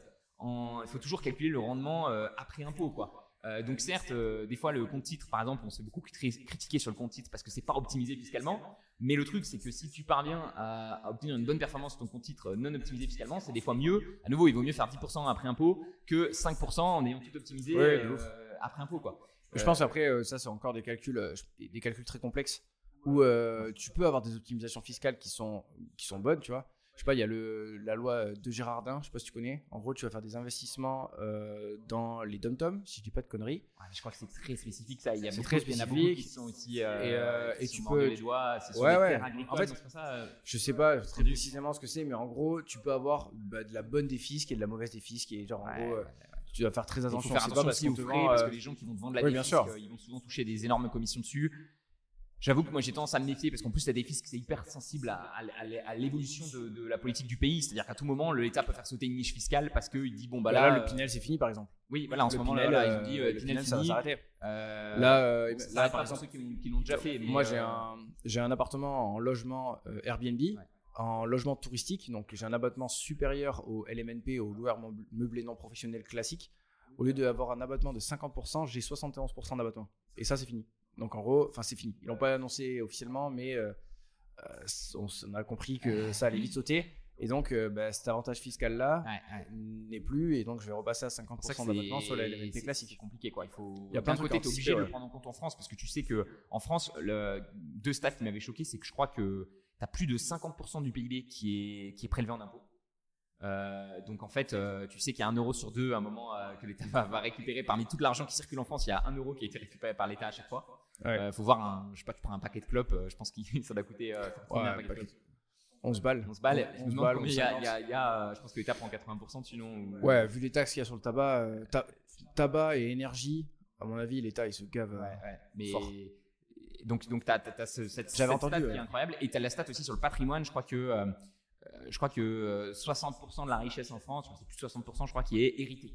[SPEAKER 1] il faut toujours calculer le rendement après impôt quoi. donc certes, des fois le compte titre, par exemple, on s'est beaucoup critiqué sur le compte titre parce que c'est pas optimisé fiscalement. Mais le truc, c'est que si tu parviens à, obtenir une bonne performance sur ton compte titre non optimisé fiscalement, c'est des fois mieux. À nouveau, il vaut mieux faire 10% après impôt que 5% en ayant tout optimisé après impôt quoi.
[SPEAKER 2] Je pense après, euh, ça c'est encore des calculs, euh, des calculs très complexes où euh, tu peux avoir des optimisations fiscales qui sont, qui sont bonnes, tu vois. Je sais pas, il y a le, la loi de Girardin, je sais pas si tu connais. En gros, tu vas faire des investissements dans les dom-toms, si je dis pas de conneries.
[SPEAKER 1] je crois que c'est très spécifique ça. Il y a beaucoup, très spécifique. qui sont aussi. et, et tu peux. Les
[SPEAKER 2] doigts, ouais, ouais. En fait, ça, je sais pas très précisément ce que c'est, mais en gros, tu peux avoir bah, de la bonne fiscs et de la mauvaise qui est genre en gros tu dois faire très attention.
[SPEAKER 1] Il faut faire attention aussi aux frais, parce que les gens qui vont te vendre la oui, ils vont souvent toucher des énormes commissions dessus. J'avoue que moi j'ai tendance à me méfier parce qu'en plus la défisque c'est hyper sensible à, à, l'évolution de, la politique du pays. C'est-à-dire qu'à tout moment l'État peut faire sauter une niche fiscale parce qu'il dit bon bah là,
[SPEAKER 2] là, le Pinel c'est fini par exemple.
[SPEAKER 1] Oui voilà en ce moment là, ils ont dit euh, le Pinel, ça va s'arrêter.
[SPEAKER 2] Euh, là, euh,
[SPEAKER 1] là par exemple ceux qui, l'ont déjà fait.
[SPEAKER 2] moi j'ai un j'ai un appartement en logement Airbnb en logement touristique, donc j'ai un abattement supérieur au LMNP, au loueur meublé non professionnel classique. Au lieu d'avoir un abattement de 50%, j'ai 71% d'abattement. Et ça, c'est fini. Donc en gros, enfin c'est fini. Ils l'ont pas annoncé officiellement, mais euh, euh, on, a compris que ça allait vite sauter. Et donc euh, bah, cet avantage fiscal là n'est plus, et donc je vais repasser à 50% d'abattement sur la LMNP classique.
[SPEAKER 1] C'est compliqué quoi. Il faut. Il y a plein de côtés, tu es obligé de le prendre en compte en France parce que tu sais que en France, le, deux stats qui m'avaient choqué, c'est que je crois que tu as plus de 50% du PIB qui est, qui est prélevé en impôts. Euh, donc en fait, euh, tu sais qu'il y a un euro sur deux à un moment euh, que l'État va, récupérer parmi tout l'argent qui circule en France. Il y a un euro qui a été récupéré par l'État à chaque fois. Il faut voir, un, je sais pas, tu prends un paquet de clopes, je pense que ça doit coûter
[SPEAKER 2] 11 balles.
[SPEAKER 1] 11 balles. 11 balles il y a, y a, je pense que l'État prend 80% sinon.
[SPEAKER 2] Ouais, vu les taxes qu'il y a sur le tabac, tabac et énergie, à mon avis, l'État il se gave.
[SPEAKER 1] Mais donc, donc tu as, cette, cette stat qui est incroyable. Et tu as la stat aussi sur le patrimoine. Je crois que euh, je crois que 60% euh, de la richesse en France, c'est plus de 60%, je crois, qui est hérité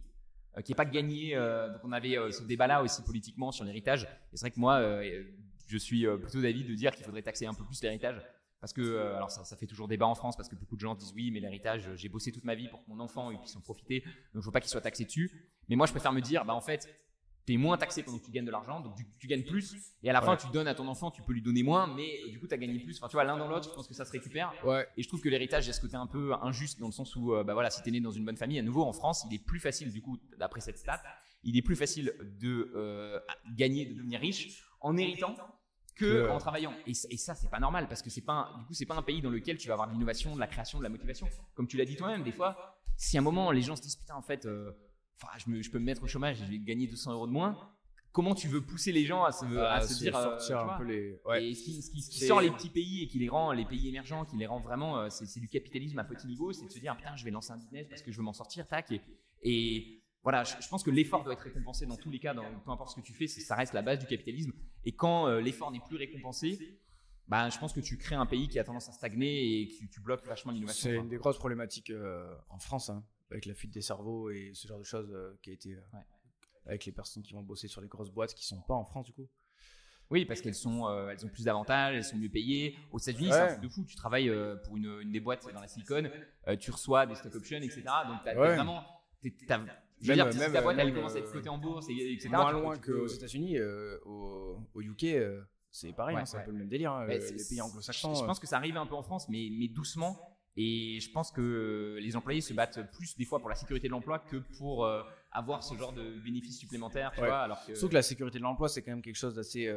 [SPEAKER 1] euh, qui n'est pas gagné. donc on avait ce débat-là aussi politiquement sur l'héritage. Et c'est vrai que moi, je suis plutôt d'avis de dire qu'il faudrait taxer un peu plus l'héritage. Parce que, alors ça, ça, fait toujours débat en France, parce que beaucoup de gens disent oui, mais l'héritage, j'ai bossé toute ma vie pour que mon enfant puisse en profiter, donc je ne veux pas qu'il soit taxé dessus. Mais moi, je préfère me dire, bah en fait, tu es moins taxé pendant que tu gagnes de l'argent, donc tu, gagnes plus. Et à la fin, tu donnes à ton enfant, tu peux lui donner moins, mais euh, du coup, tu as gagné plus. Enfin, tu vois, l'un dans l'autre, je pense que ça se récupère. Et je trouve que l'héritage, il a ce côté un peu injuste dans le sens où, euh, bah voilà, si tu es né dans une bonne famille, à nouveau, en France, il est plus facile, du coup, d'après cette stat, il est plus facile de euh, gagner, de devenir riche en héritant que en travaillant. Et, ça, c'est pas normal parce que c'est pas, du coup, c'est pas un pays dans lequel tu vas avoir de l'innovation, de la création, de la motivation. Comme tu l'as dit toi-même, des fois, si à un moment les gens se disent putain, en fait, enfin, je, je, peux me mettre au chômage et je vais gagner 200 euros de moins. Comment tu veux pousser les gens à se, à se dire euh, sortir un peu les et ce qui, ce qui, sort les petits pays et qui les rend les pays émergents qui les rend vraiment euh, c'est du capitalisme à petit niveau c'est de se dire putain je vais lancer un business parce que je veux m'en sortir tac et, et voilà je, pense que l'effort doit être récompensé dans tous les cas dans peu importe ce que tu fais ça reste la base du capitalisme. Et quand euh, l'effort n'est plus récompensé bah, je pense que tu crées un pays qui a tendance à stagner et que tu, bloques vachement l'innovation.
[SPEAKER 2] C'est une des grosses problématiques en France, hein, avec la fuite des cerveaux et ce genre de choses qui a été avec les personnes qui vont bosser sur les grosses boîtes qui sont pas en France du coup.
[SPEAKER 1] Oui, parce qu'elles sont, euh, elles ont plus d'avantages, elles sont mieux payées. Aux États-Unis, c'est un truc de fou. Tu travailles euh, pour une, une, des boîtes dans la Silicon, euh, tu reçois des stock options, etc. Donc, tu as, vraiment. je veux dire, même, ta boîte, elle commence à être cotée en bourse, etc.
[SPEAKER 2] Moins loin qu'aux États-Unis, au, au, UK, c'est pareil, hein, c'est un peu le même délire. Hein, les pays anglo-saxons.
[SPEAKER 1] Je, pense que ça arrive un peu en France, mais, mais doucement. Et je pense que les employés se battent plus des fois pour la sécurité de l'emploi que pour avoir ce genre de bénéfices supplémentaires. Tu vois, alors que...
[SPEAKER 2] Sauf que la sécurité de l'emploi, c'est quand même quelque chose d'assez.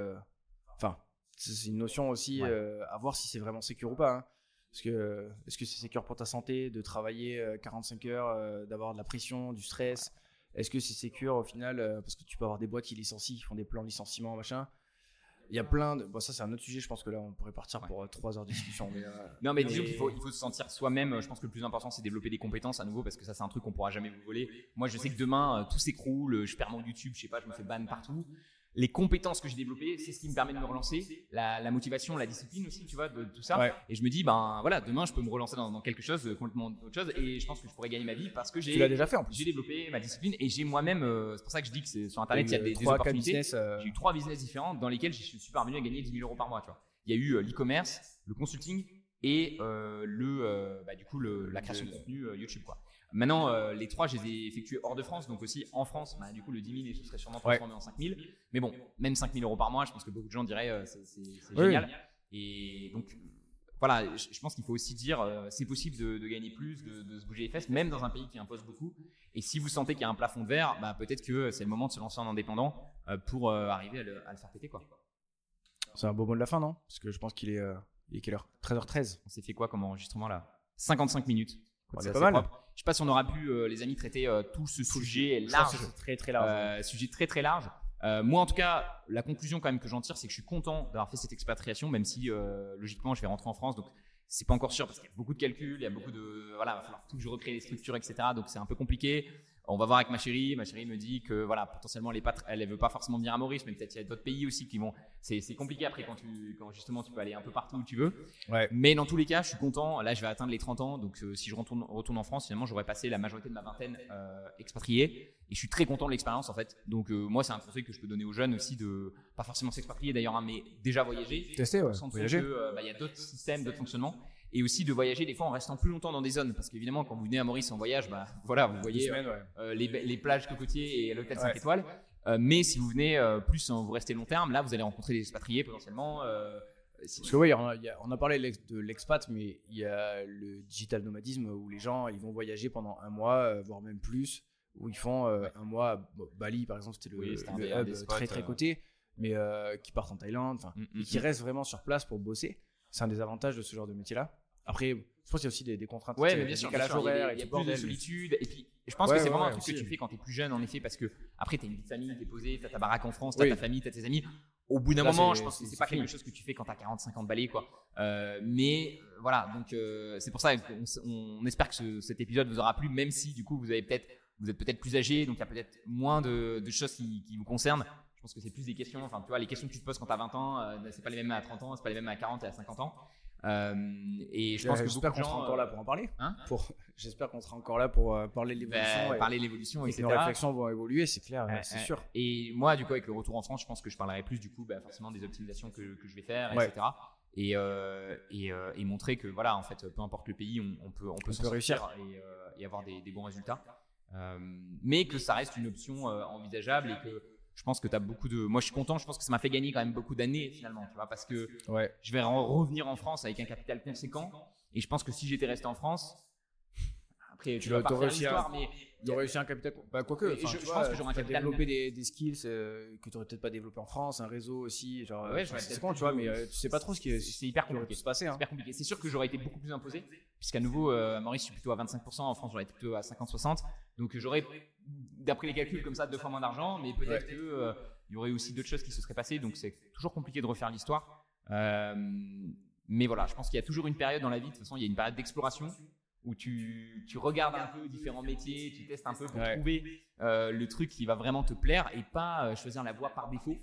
[SPEAKER 2] Enfin, c'est une notion aussi euh, à voir si c'est vraiment sécure ou pas. Hein. Parce que est-ce que c'est sécure pour ta santé de travailler 45 euh, heures, euh, d'avoir de la pression, du stress? Est-ce que c'est sécure au final Parce que tu peux avoir des boîtes qui licencient, qui font des plans de licenciement, machin? Il y a plein de. Bon, ça, c'est un autre sujet. Je pense que là, on pourrait partir pour trois heures de discussion. Mais,
[SPEAKER 1] non, mais, disons qu'il faut, il faut se sentir soi-même. Je pense que le plus important, c'est développer des compétences à nouveau parce que ça, c'est un truc qu'on pourra jamais vous voler. Moi, je sais que demain, tout s'écroule. Je perds mon YouTube, je sais pas, je me fais ban partout les compétences que j'ai développées, c'est ce qui me permet de me relancer, la, motivation, la discipline aussi, tu vois, de, tout ça. Et je me dis, ben voilà, demain je peux me relancer dans, quelque chose de complètement autre chose et je pense que je pourrais gagner ma vie parce que j'ai.
[SPEAKER 2] déjà fait en plus.
[SPEAKER 1] J'ai développé ma discipline et j'ai moi-même, euh, c'est pour ça que je dis que sur internet il y a des, des opportunités. Euh, j'ai eu trois business différents dans lesquels je suis parvenu à gagner 10 000 euros par mois, tu vois. Il y a eu euh, l'e-commerce, le consulting et le, bah, du coup, la création de contenu YouTube, quoi. Maintenant, euh, les trois, je les ai effectués hors de France, donc aussi en France, bah, du coup, le 10 000, ce serait sûrement transformé en 5 000. Mais bon, même 5 000 euros par mois, je pense que beaucoup de gens diraient euh, c'est génial. Et donc, voilà, je, pense qu'il faut aussi dire euh, c'est possible de, gagner plus, de, se bouger les fesses, même dans un pays qui impose beaucoup. Et si vous sentez qu'il y a un plafond de verre, bah, peut-être que c'est le moment de se lancer en indépendant pour arriver à le, faire péter.
[SPEAKER 2] C'est un beau mot de la fin, non? Parce que je pense qu'il est, il est quelle heure? 13h13.
[SPEAKER 1] On s'est fait quoi comme enregistrement là? 55 minutes.
[SPEAKER 2] C'est pas mal.
[SPEAKER 1] Je sais pas si on aura pu, euh, les amis, traiter euh, tout ce sujet large.
[SPEAKER 2] Très très large.
[SPEAKER 1] Euh, sujet très très large. moi, en tout cas, la conclusion quand même que j'en tire, c'est que je suis content d'avoir fait cette expatriation, même si logiquement, je vais rentrer en France, donc c'est pas encore sûr parce qu'il y a beaucoup de calculs, il y a beaucoup de, voilà, il va falloir tout que je recrée les structures, etc. Donc c'est un peu compliqué. On va voir avec ma chérie. Ma chérie me dit que voilà, potentiellement, elle, elle veut pas forcément venir à Maurice, mais peut-être il y a d'autres pays aussi qui vont. C'est, compliqué après quand, tu, quand justement tu peux aller un peu partout où tu veux.
[SPEAKER 2] Ouais.
[SPEAKER 1] Mais dans tous les cas, je suis content. Là, je vais atteindre les 30 ans. Donc, euh, si je retourne, retourne en France, finalement, j'aurais passé la majorité de ma vingtaine euh, expatriée. Et je suis très content de l'expérience en fait. Donc, euh, moi, c'est un conseil que je peux donner aux jeunes aussi de pas forcément s'expatrier d'ailleurs, hein, mais déjà voyager.
[SPEAKER 2] Tester, ouais.
[SPEAKER 1] Voyager. Bah, il y a d'autres systèmes, d'autres fonctionnements et aussi de voyager des fois en restant plus longtemps dans des zones parce qu'évidemment quand vous venez à Maurice en voyage bah voilà vous voyez euh, les, les, plages cocotiers et l'hôtel 5 étoiles euh, mais si vous venez euh, plus vous restez long terme là vous allez rencontrer des expatriés potentiellement
[SPEAKER 2] parce que oui, on a, on a parlé de l'expat, mais il y a le digital nomadisme où les gens ils vont voyager pendant un mois, voire même plus, où ils font un mois. Bali, par exemple, c'était le, hub très très coté, mais qui partent en Thaïlande, mm, mm, et qui mm. restent vraiment sur place pour bosser. C'est un des avantages de ce genre de métier-là. Après, je pense qu'il y a aussi des, contraintes.
[SPEAKER 1] Ouais, mais bien sûr, il y a, plus de solitude. Et puis, je pense que c'est vraiment un truc que tu fais quand tu es plus jeune, en effet, parce que après, tu as une vie de famille, tu es posé, tu as ta baraque en France, tu as ta famille, tu as tes amis. Au bout d'un moment, je pense que c'est pas quelque chose que tu fais quand tu as 40, 50 balais, quoi. Euh, mais euh, voilà, donc euh, c'est pour ça qu'on on espère que cet épisode vous aura plu, même si du coup vous avez peut-être, vous êtes peut-être plus âgé, donc il y a peut-être moins de, choses qui, qui, vous concernent. Je pense que c'est plus des questions, enfin tu vois, les questions que tu te poses quand tu as 20 ans, c'est pas les mêmes à 30 ans, c'est pas les mêmes à 40 et à 50 ans. Euh, et je pense que
[SPEAKER 2] j'espère qu'on sera encore là pour en parler. Hein pour, j'espère qu'on sera encore là pour euh, parler de l'évolution.
[SPEAKER 1] Bah, parler de l'évolution,
[SPEAKER 2] et nos réflexions vont évoluer, c'est clair, c'est sûr.
[SPEAKER 1] Et moi, du coup, avec le retour en France, je pense que je parlerai plus du coup, bah, forcément des optimisations que, que, je vais faire, etc. Et, euh, et, et, montrer que voilà, en fait, peu importe le pays, on, peut, on peut, réussir et, et, avoir des, des bons résultats. mais que ça reste une option envisageable et que je pense que tu as beaucoup de. Moi, je suis content. Je pense que ça m'a fait gagner quand même beaucoup d'années finalement, tu vois, parce que
[SPEAKER 2] ouais.
[SPEAKER 1] je vais revenir en France avec un capital conséquent. Et je pense que si j'étais resté en France, après, tu, vas pas faire l'histoire, mais
[SPEAKER 2] réussi un capital. Bah, quoique, je, je pense que j'aurais un capital. développer des, des skills euh, que tu n'aurais peut-être pas développé en France, un réseau aussi. Genre,
[SPEAKER 1] ouais, c'est
[SPEAKER 2] con, tu vois, mais euh, tu sais pas trop ce qui est.
[SPEAKER 1] C'est hyper compliqué.
[SPEAKER 2] Se passer, hein.
[SPEAKER 1] hyper compliqué. C'est sûr que j'aurais été beaucoup plus imposé, puisqu'à nouveau, euh, Maurice, je suis plutôt à 25%, en France, j'aurais été plutôt à 50-60. Donc, j'aurais, d'après les calculs comme ça, deux fois moins d'argent, mais peut-être que il y aurait aussi d'autres choses qui se seraient passées, donc c'est toujours compliqué de refaire l'histoire. Euh, mais voilà, je pense qu'il y a toujours une période dans la vie, de toute façon, il y a une période d'exploration où tu, tu, regardes un peu différents métiers, tu testes un peu pour trouver euh, le truc qui va vraiment te plaire et pas euh, choisir la voie par défaut.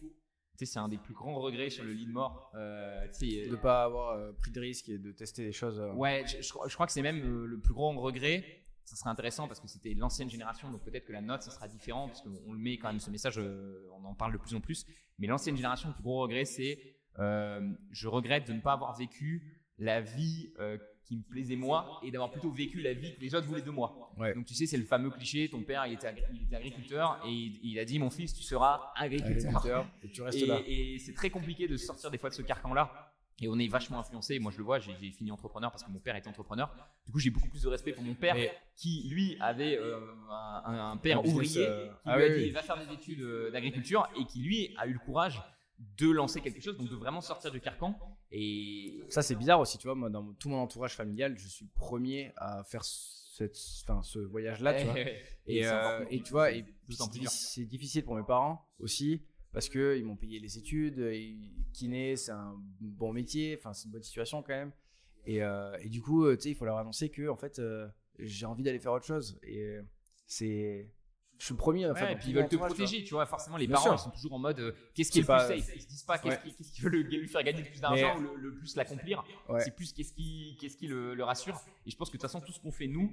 [SPEAKER 1] Tu sais, c'est un des plus grands regrets sur le lit de mort. Euh,
[SPEAKER 2] de ne pas avoir pris de risque et de tester des choses.
[SPEAKER 1] Ouais, je, je, crois que c'est même le plus grand regret, ça serait intéressant parce que c'était l'ancienne génération, donc peut-être que la note, ça sera différent, parce qu'on le met quand même, ce message, euh, on en parle de plus en plus. Mais l'ancienne génération, le plus gros regret, c'est euh, je regrette de ne pas avoir vécu la vie euh, qui me plaisait moi et d'avoir plutôt vécu la vie que les autres voulaient de moi. Donc tu sais, c'est le fameux cliché, ton père il était, agriculteur et il, a dit mon fils tu seras agriculteur,
[SPEAKER 2] et tu restes là.
[SPEAKER 1] Et c'est très compliqué de sortir des fois de ce carcan-là. Et on est vachement influencé. Moi, je le vois, j'ai fini entrepreneur parce que mon père était entrepreneur. Du coup, j'ai beaucoup plus de respect pour mon père qui, lui, avait euh, un, père ouvrier euh, qui ah lui a dit va faire des études d'agriculture et qui, lui, a eu le courage de lancer quelque chose, donc de vraiment sortir du carcan. Et
[SPEAKER 2] ça, c'est bizarre aussi, tu vois. Moi, dans tout mon entourage familial, je suis le premier à faire cette, enfin, ce voyage-là, tu vois. et, euh, et, tu vois, c'est difficile pour mes parents aussi parce que ils m'ont payé les études, et kiné, c'est un bon métier, enfin, c'est une bonne situation quand même. Et, euh, et du coup, tu sais, il faut leur annoncer que en fait, euh, j'ai envie d'aller faire autre chose. Et c'est je suis le premier
[SPEAKER 1] et puis ils veulent te protéger, tu vois. Forcément, les parents ils sont toujours en mode euh, qu'est-ce qui est, le plus safe? Ils se disent pas qu'est-ce qui, veut lui faire gagner le plus d'argent ou le, plus l'accomplir. C'est plus qu'est-ce qui, qu'est-ce qui le, rassure. Et je pense que de toute façon, tout ce qu'on fait nous,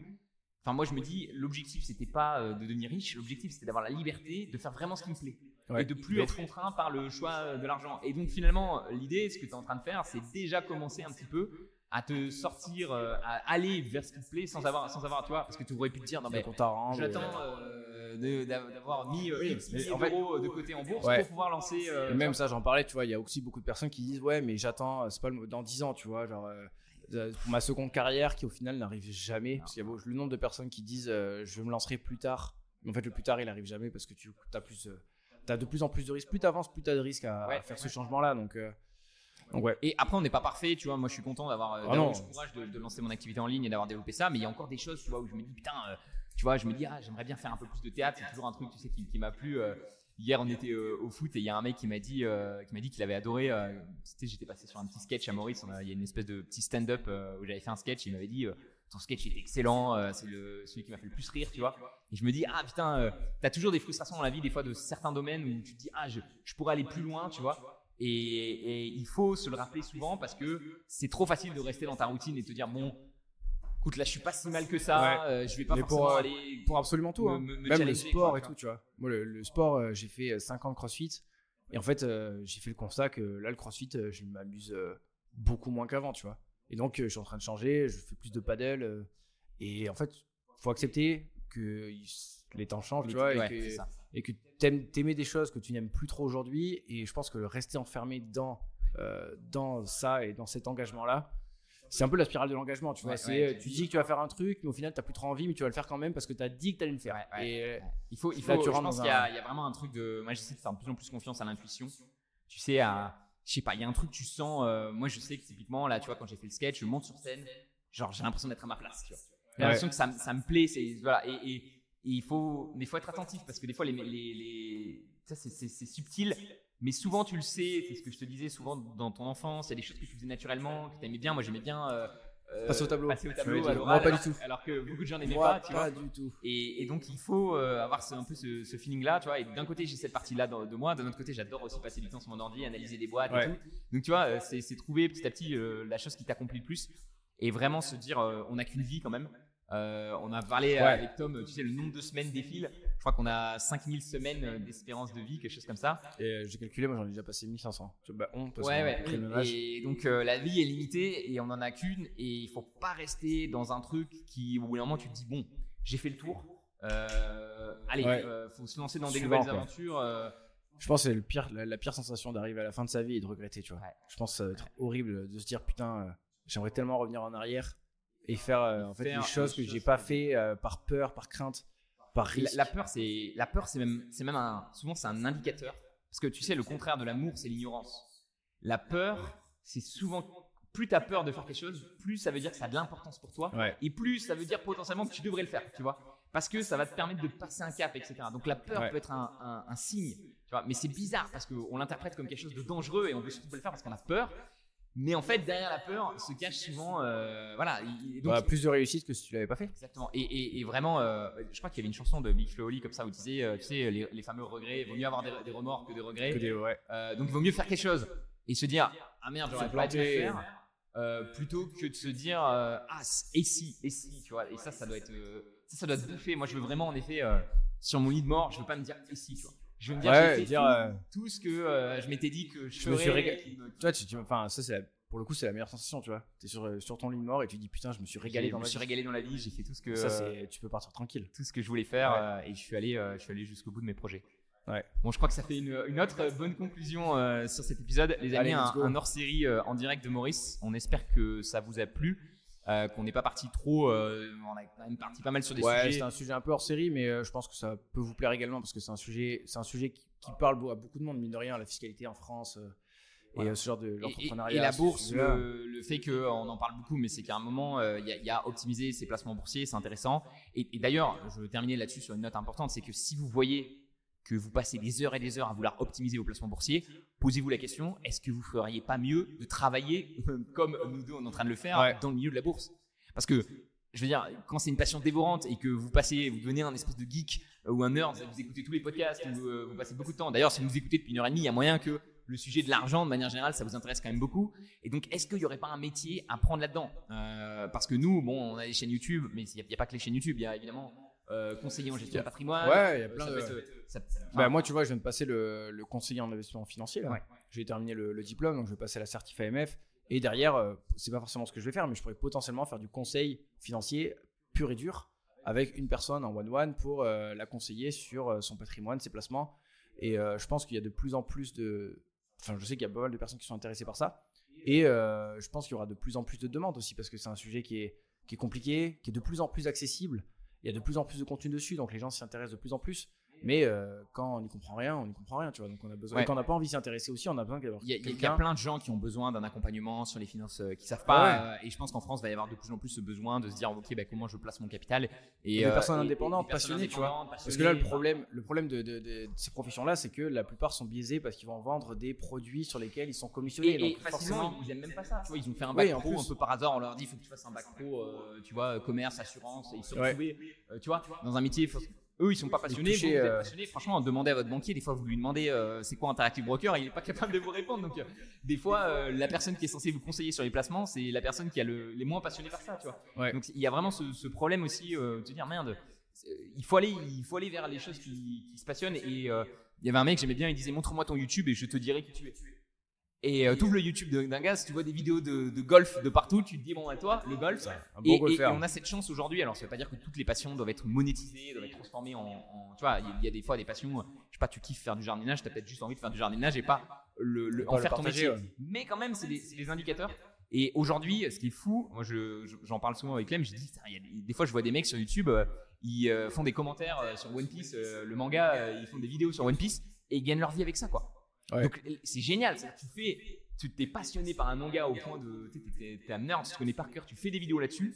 [SPEAKER 1] enfin, moi je me dis, l'objectif c'était pas euh, de devenir riche, l'objectif c'était d'avoir la liberté de faire vraiment ce qui me plaît. Et de plus être contraint par le choix de l'argent. Et donc finalement, l'idée, ce que tu es en train de faire, c'est déjà commencer un petit peu à te sortir, euh, à aller vers ce qui te plaît sans avoir, sans avoir, tu vois, parce que tu aurais pu te dire, non mais j'attends d'avoir mis euh, en fait, de côté en bourse pour pouvoir lancer.
[SPEAKER 2] Euh, même ça, j'en parlais, tu vois, il y a aussi beaucoup de personnes qui disent, ouais, mais j'attends, c'est pas dans 10 ans, tu vois, genre. pour ma seconde carrière qui au final n'arrive jamais parce qu'il y a le nombre de personnes qui disent je me lancerai plus tard mais en fait le plus tard il arrive jamais parce que tu as plus as de plus en plus de risques plus tu avances plus tu as de risques à, faire ce changement là donc
[SPEAKER 1] ouais. Et après, on n'est pas parfait, tu vois. Moi, je suis content d'avoir euh, ah le courage de, lancer mon activité en ligne et d'avoir développé ça. Mais il y a encore des choses, tu vois, où je me dis, putain, euh, tu vois, je me dis, ah, j'aimerais bien faire un peu plus de théâtre. C'est toujours un truc, tu sais, qui, m'a plu. Euh. hier, on était au foot et il y a un mec qui m'a dit, qui m'a dit qu'il avait adoré. j'étais passé sur un petit sketch à Maurice. Il y a une espèce de petit stand-up où j'avais fait un sketch. Et il m'avait dit, ton sketch est excellent. c'est celui qui m'a fait le plus rire, tu vois. Et je me dis, ah putain, t'as toujours des frustrations dans la vie, des fois, de certains domaines où tu te dis, ah, je, je pourrais aller plus loin, tu vois. Et, il faut se le rappeler souvent parce que c'est trop facile de rester dans ta routine et te dire bon, écoute là je suis pas si mal que ça, euh, je vais pas forcément
[SPEAKER 2] pour,
[SPEAKER 1] aller
[SPEAKER 2] pour absolument tout, hein. même le sport et tout, tu vois. Moi le, sport, euh, j'ai fait 5 euh, ans de CrossFit et en fait j'ai fait le constat que là le CrossFit, je m'amuse beaucoup moins qu'avant, tu vois. Et donc je suis en train de changer, je fais plus de paddle et en fait faut accepter que les temps changent, tu vois, et que, que t'aimer des choses que tu n'aimes plus trop aujourd'hui. Et je pense que rester enfermé dans, euh, dans ça et dans cet engagement-là, c'est un peu la spirale de l'engagement, tu vois. c'est, tu dis que tu vas faire un truc, mais au final, tu n'as plus trop envie, mais tu vas le faire quand même parce que tu as dit que tu allais le faire.
[SPEAKER 1] et euh, il faut, il faut, je pense qu'il y, a vraiment un truc de. Moi, j'essaie de faire de plus en plus confiance à l'intuition. Tu sais, à. Je sais pas, il y a un truc, tu sens. Euh, moi, je sais que typiquement, là, tu vois, quand j'ai fait le sketch, je monte sur scène, genre, j'ai l'impression d'être à ma place, tu vois. J'ai l'impression que ça, ça, me plaît. C'est, voilà, et il faut, mais faut être attentif parce que des fois, les, les, ça c'est subtil, mais souvent tu le sais. C'est ce que je te disais souvent dans ton enfance. Il y a des choses que tu faisais naturellement, que tu aimais bien. Moi, j'aimais bien. Euh,
[SPEAKER 2] euh, passer au tableau.
[SPEAKER 1] Passer au tableau
[SPEAKER 2] Moi, pas du tout.
[SPEAKER 1] Alors que beaucoup de gens n'aimaient pas,
[SPEAKER 2] tu pas du tout.
[SPEAKER 1] Et, donc, il faut euh, avoir un peu ce, feeling-là, tu vois. Et d'un côté, j'ai cette partie-là de, moi. D'un autre côté, j'adore aussi passer du temps sur mon ordi, analyser des boîtes et tout. Donc, tu vois, c'est trouver petit à petit la chose qui t'accomplit le plus. Et vraiment se dire, on n'a qu'une vie quand même. Euh, on a parlé avec Tom, tu sais, le nombre de semaines défile. Je crois qu'on a 5000 semaines d'espérance de vie, quelque chose comme ça.
[SPEAKER 2] Et euh, j'ai calculé, moi j'en ai déjà passé 1500.
[SPEAKER 1] Bah, on, ouais, ouais. Et donc euh, la vie est limitée et on en a qu'une. Et il faut pas rester dans un truc qui, au bout d'un moment, tu te dis, bon, j'ai fait le tour. allez, il faut se lancer dans des nouvelles aventures.
[SPEAKER 2] Je pense que c'est le pire, la, pire sensation d'arriver à la fin de sa vie et de regretter, tu vois. Je pense que ça va être horrible de se dire, putain, j'aimerais tellement revenir en arrière et faire euh, en fait des choses que j'ai pas fait euh, par peur, par crainte, par risque.
[SPEAKER 1] La, peur, c'est la peur, c'est même, c'est même un, souvent c'est un indicateur parce que tu sais le contraire de l'amour, c'est l'ignorance. La peur, c'est souvent plus tu as peur de faire quelque chose, plus ça veut dire que ça a de l'importance pour toi et plus ça veut dire potentiellement que tu devrais le faire, tu vois. Parce que ça va te permettre de passer un cap, etc. Donc la peur peut être un, un, signe, tu vois. Mais c'est bizarre parce qu'on l'interprète comme quelque chose de dangereux et on veut surtout pas le faire parce qu'on a peur. Mais en fait, derrière la peur se cache souvent, euh, voilà,
[SPEAKER 2] donc, plus de réussite que si tu l'avais pas fait.
[SPEAKER 1] Exactement. Et, vraiment, euh, je crois qu'il y avait une chanson de Big Flo comme ça où tu disait, euh, tu sais, les, fameux regrets, il vaut mieux avoir des, remords que des regrets.
[SPEAKER 2] Que des,
[SPEAKER 1] donc il vaut mieux faire quelque chose et se dire, ah merde, j'aurais pas dû le faire. plutôt que de se dire ah et si et si tu vois et ça ça doit être ça, ça doit te bouffer moi je veux vraiment en effet sur mon lit de mort je veux pas me dire et si tu vois je veux me dire,
[SPEAKER 2] Ouais,
[SPEAKER 1] j'ai fait
[SPEAKER 2] dire,
[SPEAKER 1] tout,
[SPEAKER 2] euh,
[SPEAKER 1] tout ce que euh, je m'étais dit que je,
[SPEAKER 2] Je me suis
[SPEAKER 1] ferais. qui me-
[SPEAKER 2] Tu tu, enfin, ça, c'est la- pour le coup, c'est la meilleure sensation, tu vois. T'es sur, euh, sur ton lit de mort et tu dis putain, je me suis régalé dans
[SPEAKER 1] je
[SPEAKER 2] ma
[SPEAKER 1] me suis
[SPEAKER 2] vie.
[SPEAKER 1] régalé dans la vie, j'ai fait tout ce que
[SPEAKER 2] Ça, c'est, tu peux partir tranquille.
[SPEAKER 1] tout ce que je voulais faire
[SPEAKER 2] Ouais.
[SPEAKER 1] et je suis allé je suis allé jusqu'au bout de mes projets.
[SPEAKER 2] Ouais.
[SPEAKER 1] Bon, je crois que ça fait une, une autre bonne conclusion euh, sur cet épisode. Les amis,
[SPEAKER 2] Allez,
[SPEAKER 1] un, hors-série euh, en direct de Maurice. On espère que ça vous a plu, euh, qu'on n'est pas parti trop. euh, on a quand même parti pas mal sur des
[SPEAKER 2] Ouais,
[SPEAKER 1] sujets.
[SPEAKER 2] c'est un sujet un peu hors série, mais euh, je pense que ça peut vous plaire également parce que c'est un sujet, c'est un sujet qui, qui parle à beaucoup de monde, mine de rien, la fiscalité en France
[SPEAKER 1] Voilà.
[SPEAKER 2] et ce genre de
[SPEAKER 1] Et,
[SPEAKER 2] l'entrepreneuriat.
[SPEAKER 1] et la bourse, le, le fait qu'on en parle beaucoup, mais c'est qu'à un moment, il y, y a optimiser ses placements boursiers, c'est intéressant. Et, et d'ailleurs, je veux terminer là-dessus sur une note importante, c'est que si vous voyez que vous passez des heures et des heures à vouloir optimiser vos placements boursiers, posez-vous la question, est-ce que vous feriez pas mieux de travailler comme nous deux on est en train de le faire
[SPEAKER 2] Ouais.
[SPEAKER 1] dans le milieu de la bourse? Parce que, je veux dire, quand c'est une passion dévorante et que vous passez, vous devenez un espèce de geek euh, ou un nerd, vous écoutez tous les podcasts, vous, euh, vous passez beaucoup de temps. D'ailleurs, si vous nous écoutez depuis une heure et demie, il y a moyen que le sujet de l'argent, de manière générale, ça vous intéresse quand même beaucoup. Et donc, est-ce qu'il n'y aurait pas un métier à prendre là-dedans? Euh, Parce que nous, bon, on a des chaînes YouTube, mais il n'y a, pas que les chaînes YouTube, il y a évidemment euh, conseiller en gestion de patrimoine.
[SPEAKER 2] Ouais, il y a plein de.
[SPEAKER 1] Ça-
[SPEAKER 2] Bah, moi, tu vois, je viens de passer le, le conseiller en investissement financier. là.
[SPEAKER 1] Ouais.
[SPEAKER 2] J'ai terminé le, le diplôme, donc je vais passer la certif AMF. Et derrière, euh, c'est pas forcément ce que je vais faire, mais je pourrais potentiellement faire du conseil financier pur et dur avec une personne en one-one pour euh, la conseiller sur euh, son patrimoine, ses placements. Et euh, je pense qu'il y a de plus en plus de. Enfin, je sais qu'il y a pas mal de personnes qui sont intéressées par ça. Et je pense qu'il y aura de plus en plus de demandes aussi parce que c'est un sujet qui est, qui est compliqué, qui est de plus en plus accessible. Il y a de plus en plus de contenu dessus, donc les gens s'y intéressent de plus en plus. Mais euh, quand on n'y comprend rien, on n'y comprend rien, tu vois. Donc on a besoin.
[SPEAKER 1] Ouais.
[SPEAKER 2] Et quand on n'a pas envie de s'y intéresser aussi, on a besoin d'avoir
[SPEAKER 1] Il y, a- y plein de gens qui ont besoin d'un accompagnement sur les finances euh, qui savent pas. euh, et je pense qu'en France, il va y avoir de plus en plus ce besoin de se dire ok, bah, comment je place mon capital. Et,
[SPEAKER 2] Et des
[SPEAKER 1] euh,
[SPEAKER 2] personnes
[SPEAKER 1] et- et
[SPEAKER 2] indépendantes,
[SPEAKER 1] personnes
[SPEAKER 2] passionnées, tu vois. Parce que là, le problème, le problème de, de- de- de ces professions-là, c'est que la plupart sont biaisés parce qu'ils vont vendre des produits sur lesquels ils sont commissionnés.
[SPEAKER 1] Et,
[SPEAKER 2] donc forcément,
[SPEAKER 1] ils, ils aiment même pas ça. Tu vois, ils ont fait un bac pro
[SPEAKER 2] plus.
[SPEAKER 1] un peu par hasard. On leur dit il faut que tu fasses un bac pro, tu vois, commerce, assurance. Et ils se sont retrouvés, tu vois, dans un métier. faut- Eux, ils sont pas passionnés.
[SPEAKER 2] toucher,
[SPEAKER 1] vous, vous êtes
[SPEAKER 2] euh,
[SPEAKER 1] passionnés. Franchement, demandez à votre banquier. Des fois, vous lui demandez euh, c'est quoi Interactive Broker, il est pas capable de vous répondre. Donc, euh, des fois, euh, la personne qui est censée vous conseiller sur les placements, c'est la personne qui a le, les moins passionnés par ça, tu vois.
[SPEAKER 2] Ouais.
[SPEAKER 1] Donc, il y a vraiment ce, ce problème aussi de se dire merde. Il faut aller, il faut aller vers les choses qui, qui se passionnent. Et il y avait un mec, j'aimais bien, il disait montre-moi ton YouTube et je te dirai qui tu es. Et euh, tu le YouTube de- d'un gars, si tu vois des vidéos de, de golf de partout, tu te dis bon à toi, le golf.
[SPEAKER 2] un
[SPEAKER 1] Et,
[SPEAKER 2] bon
[SPEAKER 1] et- et
[SPEAKER 2] golfeur.
[SPEAKER 1] on a cette chance aujourd'hui. Alors ça veut pas dire que toutes les passions doivent être monétisées, doivent être transformées en, en- tu vois, il y a- il y, a des fois des passions. Je sais pas, tu kiffes faire du jardinage, t'as peut-être juste envie de faire du jardinage et pas le, en
[SPEAKER 2] le
[SPEAKER 1] faire ton
[SPEAKER 2] partager,
[SPEAKER 1] métier.
[SPEAKER 2] ouais.
[SPEAKER 1] Mais quand même, c'est des, indicateurs. Et aujourd'hui, ce qui est fou, moi je- je- j'en parle souvent avec Clem, je dis, des, fois je vois des mecs sur YouTube, euh, ils euh, font des commentaires euh, sur One Piece, euh, le manga, euh, ils font des vidéos sur One Piece et ils gagnent leur vie avec ça, quoi.
[SPEAKER 2] Ouais.
[SPEAKER 1] Donc c'est génial, c'est-à-dire que tu fais, tu t'es passionné par un manga au point de, t'es- un nerd, tu te connais par cœur, tu fais des vidéos là-dessus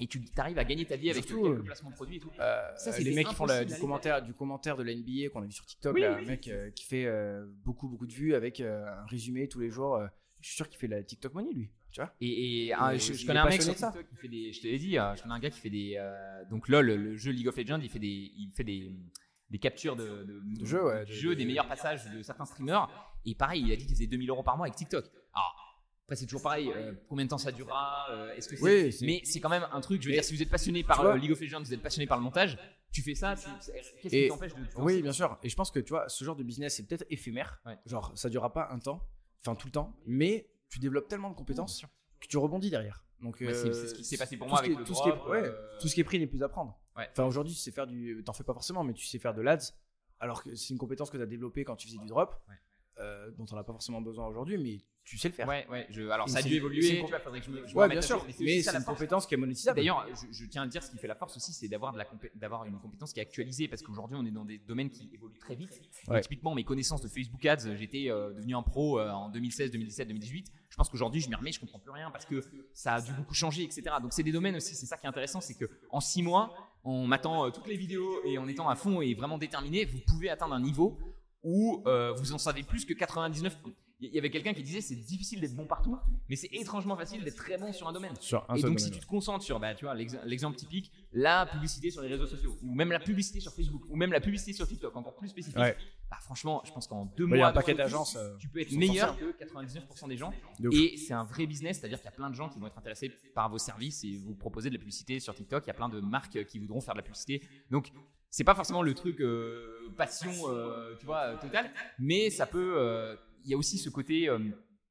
[SPEAKER 1] et tu arrives à gagner ta vie avec quelques
[SPEAKER 2] euh,
[SPEAKER 1] placements de produits et tout.
[SPEAKER 2] Euh,
[SPEAKER 1] Ça,
[SPEAKER 2] les mecs qui font la- du commentaire, du commentaire de la NBA qu'on a vu sur TikTok,
[SPEAKER 1] Oui,
[SPEAKER 2] là,
[SPEAKER 1] oui.
[SPEAKER 2] un mec euh, qui fait euh, beaucoup beaucoup de vues avec euh, un résumé tous les jours. euh, je suis sûr qu'il fait la TikTok money lui, tu vois.
[SPEAKER 1] Et, je, connais un mec sur
[SPEAKER 2] ça.
[SPEAKER 1] Qui fait des, je te l'ai dit, euh, je connais un gars qui fait des, euh, donc LOL, le jeu League of Legends, il fait des, il fait des, des captures de, de,
[SPEAKER 2] De jeux, ouais,
[SPEAKER 1] de
[SPEAKER 2] de-
[SPEAKER 1] des meilleurs passages de certains streamers. Et pareil, il a dit qu'il faisait 2000 euros par mois avec TikTok. Alors, après, c'est toujours pareil. euh, combien de temps ça durera euh, Est-ce que c'est.
[SPEAKER 2] Oui, c'est-
[SPEAKER 1] mais c'est quand même un truc. Je veux
[SPEAKER 2] Mais-
[SPEAKER 1] dire, si vous êtes passionné par
[SPEAKER 2] vois-
[SPEAKER 1] euh, League of Legends, vous êtes passionné par le montage, tu fais ça. tu- Qu'est-ce qui t'empêche de.
[SPEAKER 2] Oui, bien sûr. Et je pense que tu vois, ce genre de business c'est peut-être éphémère.
[SPEAKER 1] Ouais.
[SPEAKER 2] Genre, ça durera pas un temps, enfin tout le temps, mais tu développes tellement de compétences que tu rebondis derrière. Donc,
[SPEAKER 1] Ouais, c'est-
[SPEAKER 2] euh,
[SPEAKER 1] c'est ce qui s'est passé pour moi
[SPEAKER 2] qui
[SPEAKER 1] avec le
[SPEAKER 2] tout ce qui est-
[SPEAKER 1] drop,
[SPEAKER 2] ouais, tout ce qui est pris n'est plus à prendre.
[SPEAKER 1] Ouais.
[SPEAKER 2] Enfin, aujourd'hui, tu sais faire du. T'en fais pas forcément, mais tu sais faire de l'ADS. Alors que c'est une compétence que tu as développée quand tu faisais du drop,
[SPEAKER 1] Ouais.
[SPEAKER 2] euh, dont on n'a pas forcément besoin aujourd'hui, mais tu sais le faire.
[SPEAKER 1] Ouais, ouais. Je, alors,
[SPEAKER 2] Et
[SPEAKER 1] ça a dû évoluer.
[SPEAKER 2] une
[SPEAKER 1] tu vois, faudrait que je me- je me
[SPEAKER 2] Ouais, bien sûr. Mais c'est une compétence qui est monétisable.
[SPEAKER 1] D'ailleurs, je, je tiens à dire ce qui fait la force aussi, c'est d'avoir de la compé- d'avoir une compétence qui est actualisée parce qu'aujourd'hui on est dans des domaines qui évoluent très vite.
[SPEAKER 2] Ouais.
[SPEAKER 1] typiquement, mes connaissances de Facebook Ads, j'étais euh, devenu un pro euh, en 2016, 2017, 2018. Je pense qu'aujourd'hui, je m'y remets, je comprends plus rien parce que ça a dû beaucoup changer, etc. Donc c'est des domaines aussi, c'est ça qui est intéressant, c'est que en six mois, en matant euh, toutes les vidéos et en étant à fond et vraiment déterminé, vous pouvez atteindre un niveau où euh, vous en savez plus que 99. Il y avait quelqu'un qui disait c'est difficile d'être bon partout, mais c'est étrangement facile d'être très bon sur un domaine.
[SPEAKER 2] Sur un
[SPEAKER 1] et donc, si tu te concentres sur, bah, tu vois, l'ex- l'exemple typique, la publicité sur les réseaux sociaux, ou même la publicité sur Facebook, ou même la publicité sur TikTok, encore plus spécifique,
[SPEAKER 2] Ouais.
[SPEAKER 1] bah, franchement, je pense qu'en deux
[SPEAKER 2] il y
[SPEAKER 1] mois,
[SPEAKER 2] a un
[SPEAKER 1] de
[SPEAKER 2] paquet d'agences, euh,
[SPEAKER 1] tu peux être meilleur que 99% des gens.
[SPEAKER 2] De.
[SPEAKER 1] Et c'est un vrai business, c'est-à-dire qu'il y a plein de gens qui vont être intéressés par vos services et vous proposer de la publicité sur TikTok. Il y a plein de marques qui voudront faire de la publicité. Donc, c'est pas forcément le truc euh, passion, euh, tu vois, total, mais ça peut. Il y a aussi ce côté euh,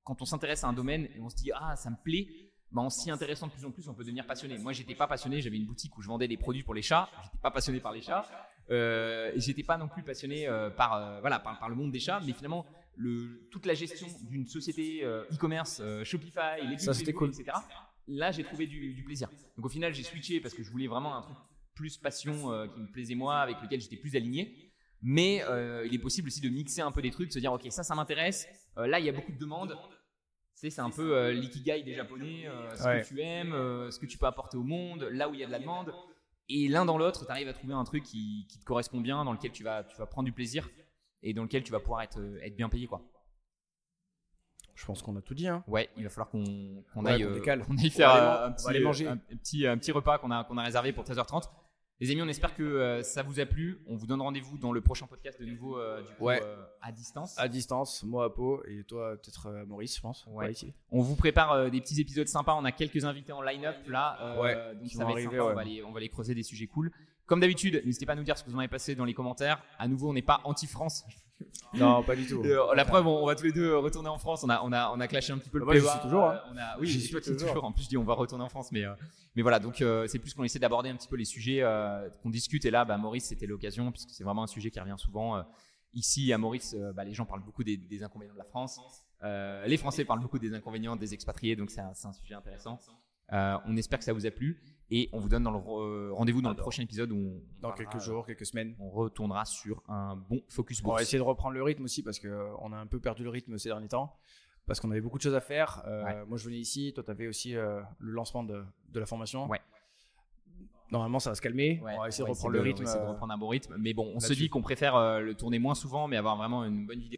[SPEAKER 1] quand on s'intéresse à un domaine et on se dit ah ça me plaît. Bah, en s'y intéressant de plus en plus, on peut devenir passionné. Moi, j'étais pas passionné. J'avais une boutique où je vendais des produits pour les chats. J'étais pas passionné par les chats. Euh, et j'étais pas non plus passionné euh, par, euh, voilà, par, par le monde des chats. Mais finalement, le, toute la gestion d'une société e-commerce, Shopify, les
[SPEAKER 2] Ça, c'était cool.
[SPEAKER 1] etc. Là, j'ai trouvé du, du plaisir. Donc au final, j'ai switché parce que je voulais vraiment un truc plus passion qui me plaisait moi, avec lequel j'étais plus aligné. Mais euh, il est possible aussi de mixer un peu des trucs, de se dire ok ça ça m'intéresse. Euh, là il y a beaucoup de demandes. Tu sais, c'est un peu euh, l'ikigai des japonais, ce
[SPEAKER 2] Ouais.
[SPEAKER 1] que tu aimes, ce que tu peux apporter au monde, là où il y a de la demande. Et l'un dans l'autre, tu arrives à trouver un truc qui, qui te correspond bien, dans lequel tu vas, tu vas prendre du plaisir et dans lequel tu vas pouvoir être, être bien payé quoi.
[SPEAKER 2] Je pense qu'on a tout dit. Hein.
[SPEAKER 1] Ouais, il va falloir qu'on
[SPEAKER 2] Ouais,
[SPEAKER 1] aille,
[SPEAKER 2] décale.
[SPEAKER 1] qu'on aille
[SPEAKER 2] On
[SPEAKER 1] faire
[SPEAKER 2] va aller
[SPEAKER 1] un,
[SPEAKER 2] on
[SPEAKER 1] petit,
[SPEAKER 2] va aller manger.
[SPEAKER 1] un, un petit, un petit repas qu'on a, qu'on a réservé pour 13h30. Les amis, on espère que euh, ça vous a plu. On vous donne rendez-vous dans le prochain podcast de nouveau euh, du coup,
[SPEAKER 2] Ouais.
[SPEAKER 1] euh, à distance.
[SPEAKER 2] À distance, moi à Pau et toi peut-être Maurice, je pense.
[SPEAKER 1] Ouais.
[SPEAKER 2] ici.
[SPEAKER 1] On vous prépare des petits épisodes sympas. On a quelques invités en line-up là. donc ça va être sympa. On, va aller, on va aller creuser des sujets cool. Comme d'habitude, n'hésitez pas à nous dire ce que vous en avez passé dans les commentaires. À nouveau, on n'est pas anti-France.
[SPEAKER 2] Non, pas du tout.
[SPEAKER 1] Euh, la preuve, on, va tous les deux retourner en France. On a, on a, on a clashé un petit peu le
[SPEAKER 2] moi,
[SPEAKER 1] PEA.
[SPEAKER 2] suis toujours, hein.
[SPEAKER 1] On a, oui,
[SPEAKER 2] J'y
[SPEAKER 1] et
[SPEAKER 2] suis toujours.
[SPEAKER 1] toujours. En plus, je dis, on va retourner en France, mais, euh, mais voilà. Donc, euh, c'est plus qu'on essaie d'aborder un petit peu les sujets euh, qu'on discute. Et là, bah, Maurice, c'était l'occasion, puisque c'est vraiment un sujet qui revient souvent. euh, ici, à Maurice, bah, les gens parlent beaucoup des, des inconvénients de la France. Les Français parlent beaucoup des inconvénients des expatriés, donc c'est un, sujet intéressant. On espère que ça vous a plu et on vous donne rendez-vous dans le prochain épisode où on,
[SPEAKER 2] Dans
[SPEAKER 1] parlera,
[SPEAKER 2] quelques jours, quelques semaines.
[SPEAKER 1] on retournera sur un bon focus
[SPEAKER 2] On va
[SPEAKER 1] bourse.
[SPEAKER 2] essayer de reprendre le rythme aussi parce qu'on a un peu perdu le rythme ces derniers temps. Parce qu'on avait beaucoup de choses à faire. Euh,
[SPEAKER 1] Ouais.
[SPEAKER 2] Moi je venais ici, toi tu avais aussi euh, le lancement de, de la formation.
[SPEAKER 1] Ouais.
[SPEAKER 2] Normalement ça va se calmer.
[SPEAKER 1] Ouais,
[SPEAKER 2] on va essayer
[SPEAKER 1] on
[SPEAKER 2] de reprendre le
[SPEAKER 1] on va
[SPEAKER 2] rythme.
[SPEAKER 1] essayer de reprendre un bon rythme. Mais bon, on se dit qu'on préfère euh, le tourner moins souvent, mais avoir vraiment une bonne vidéo.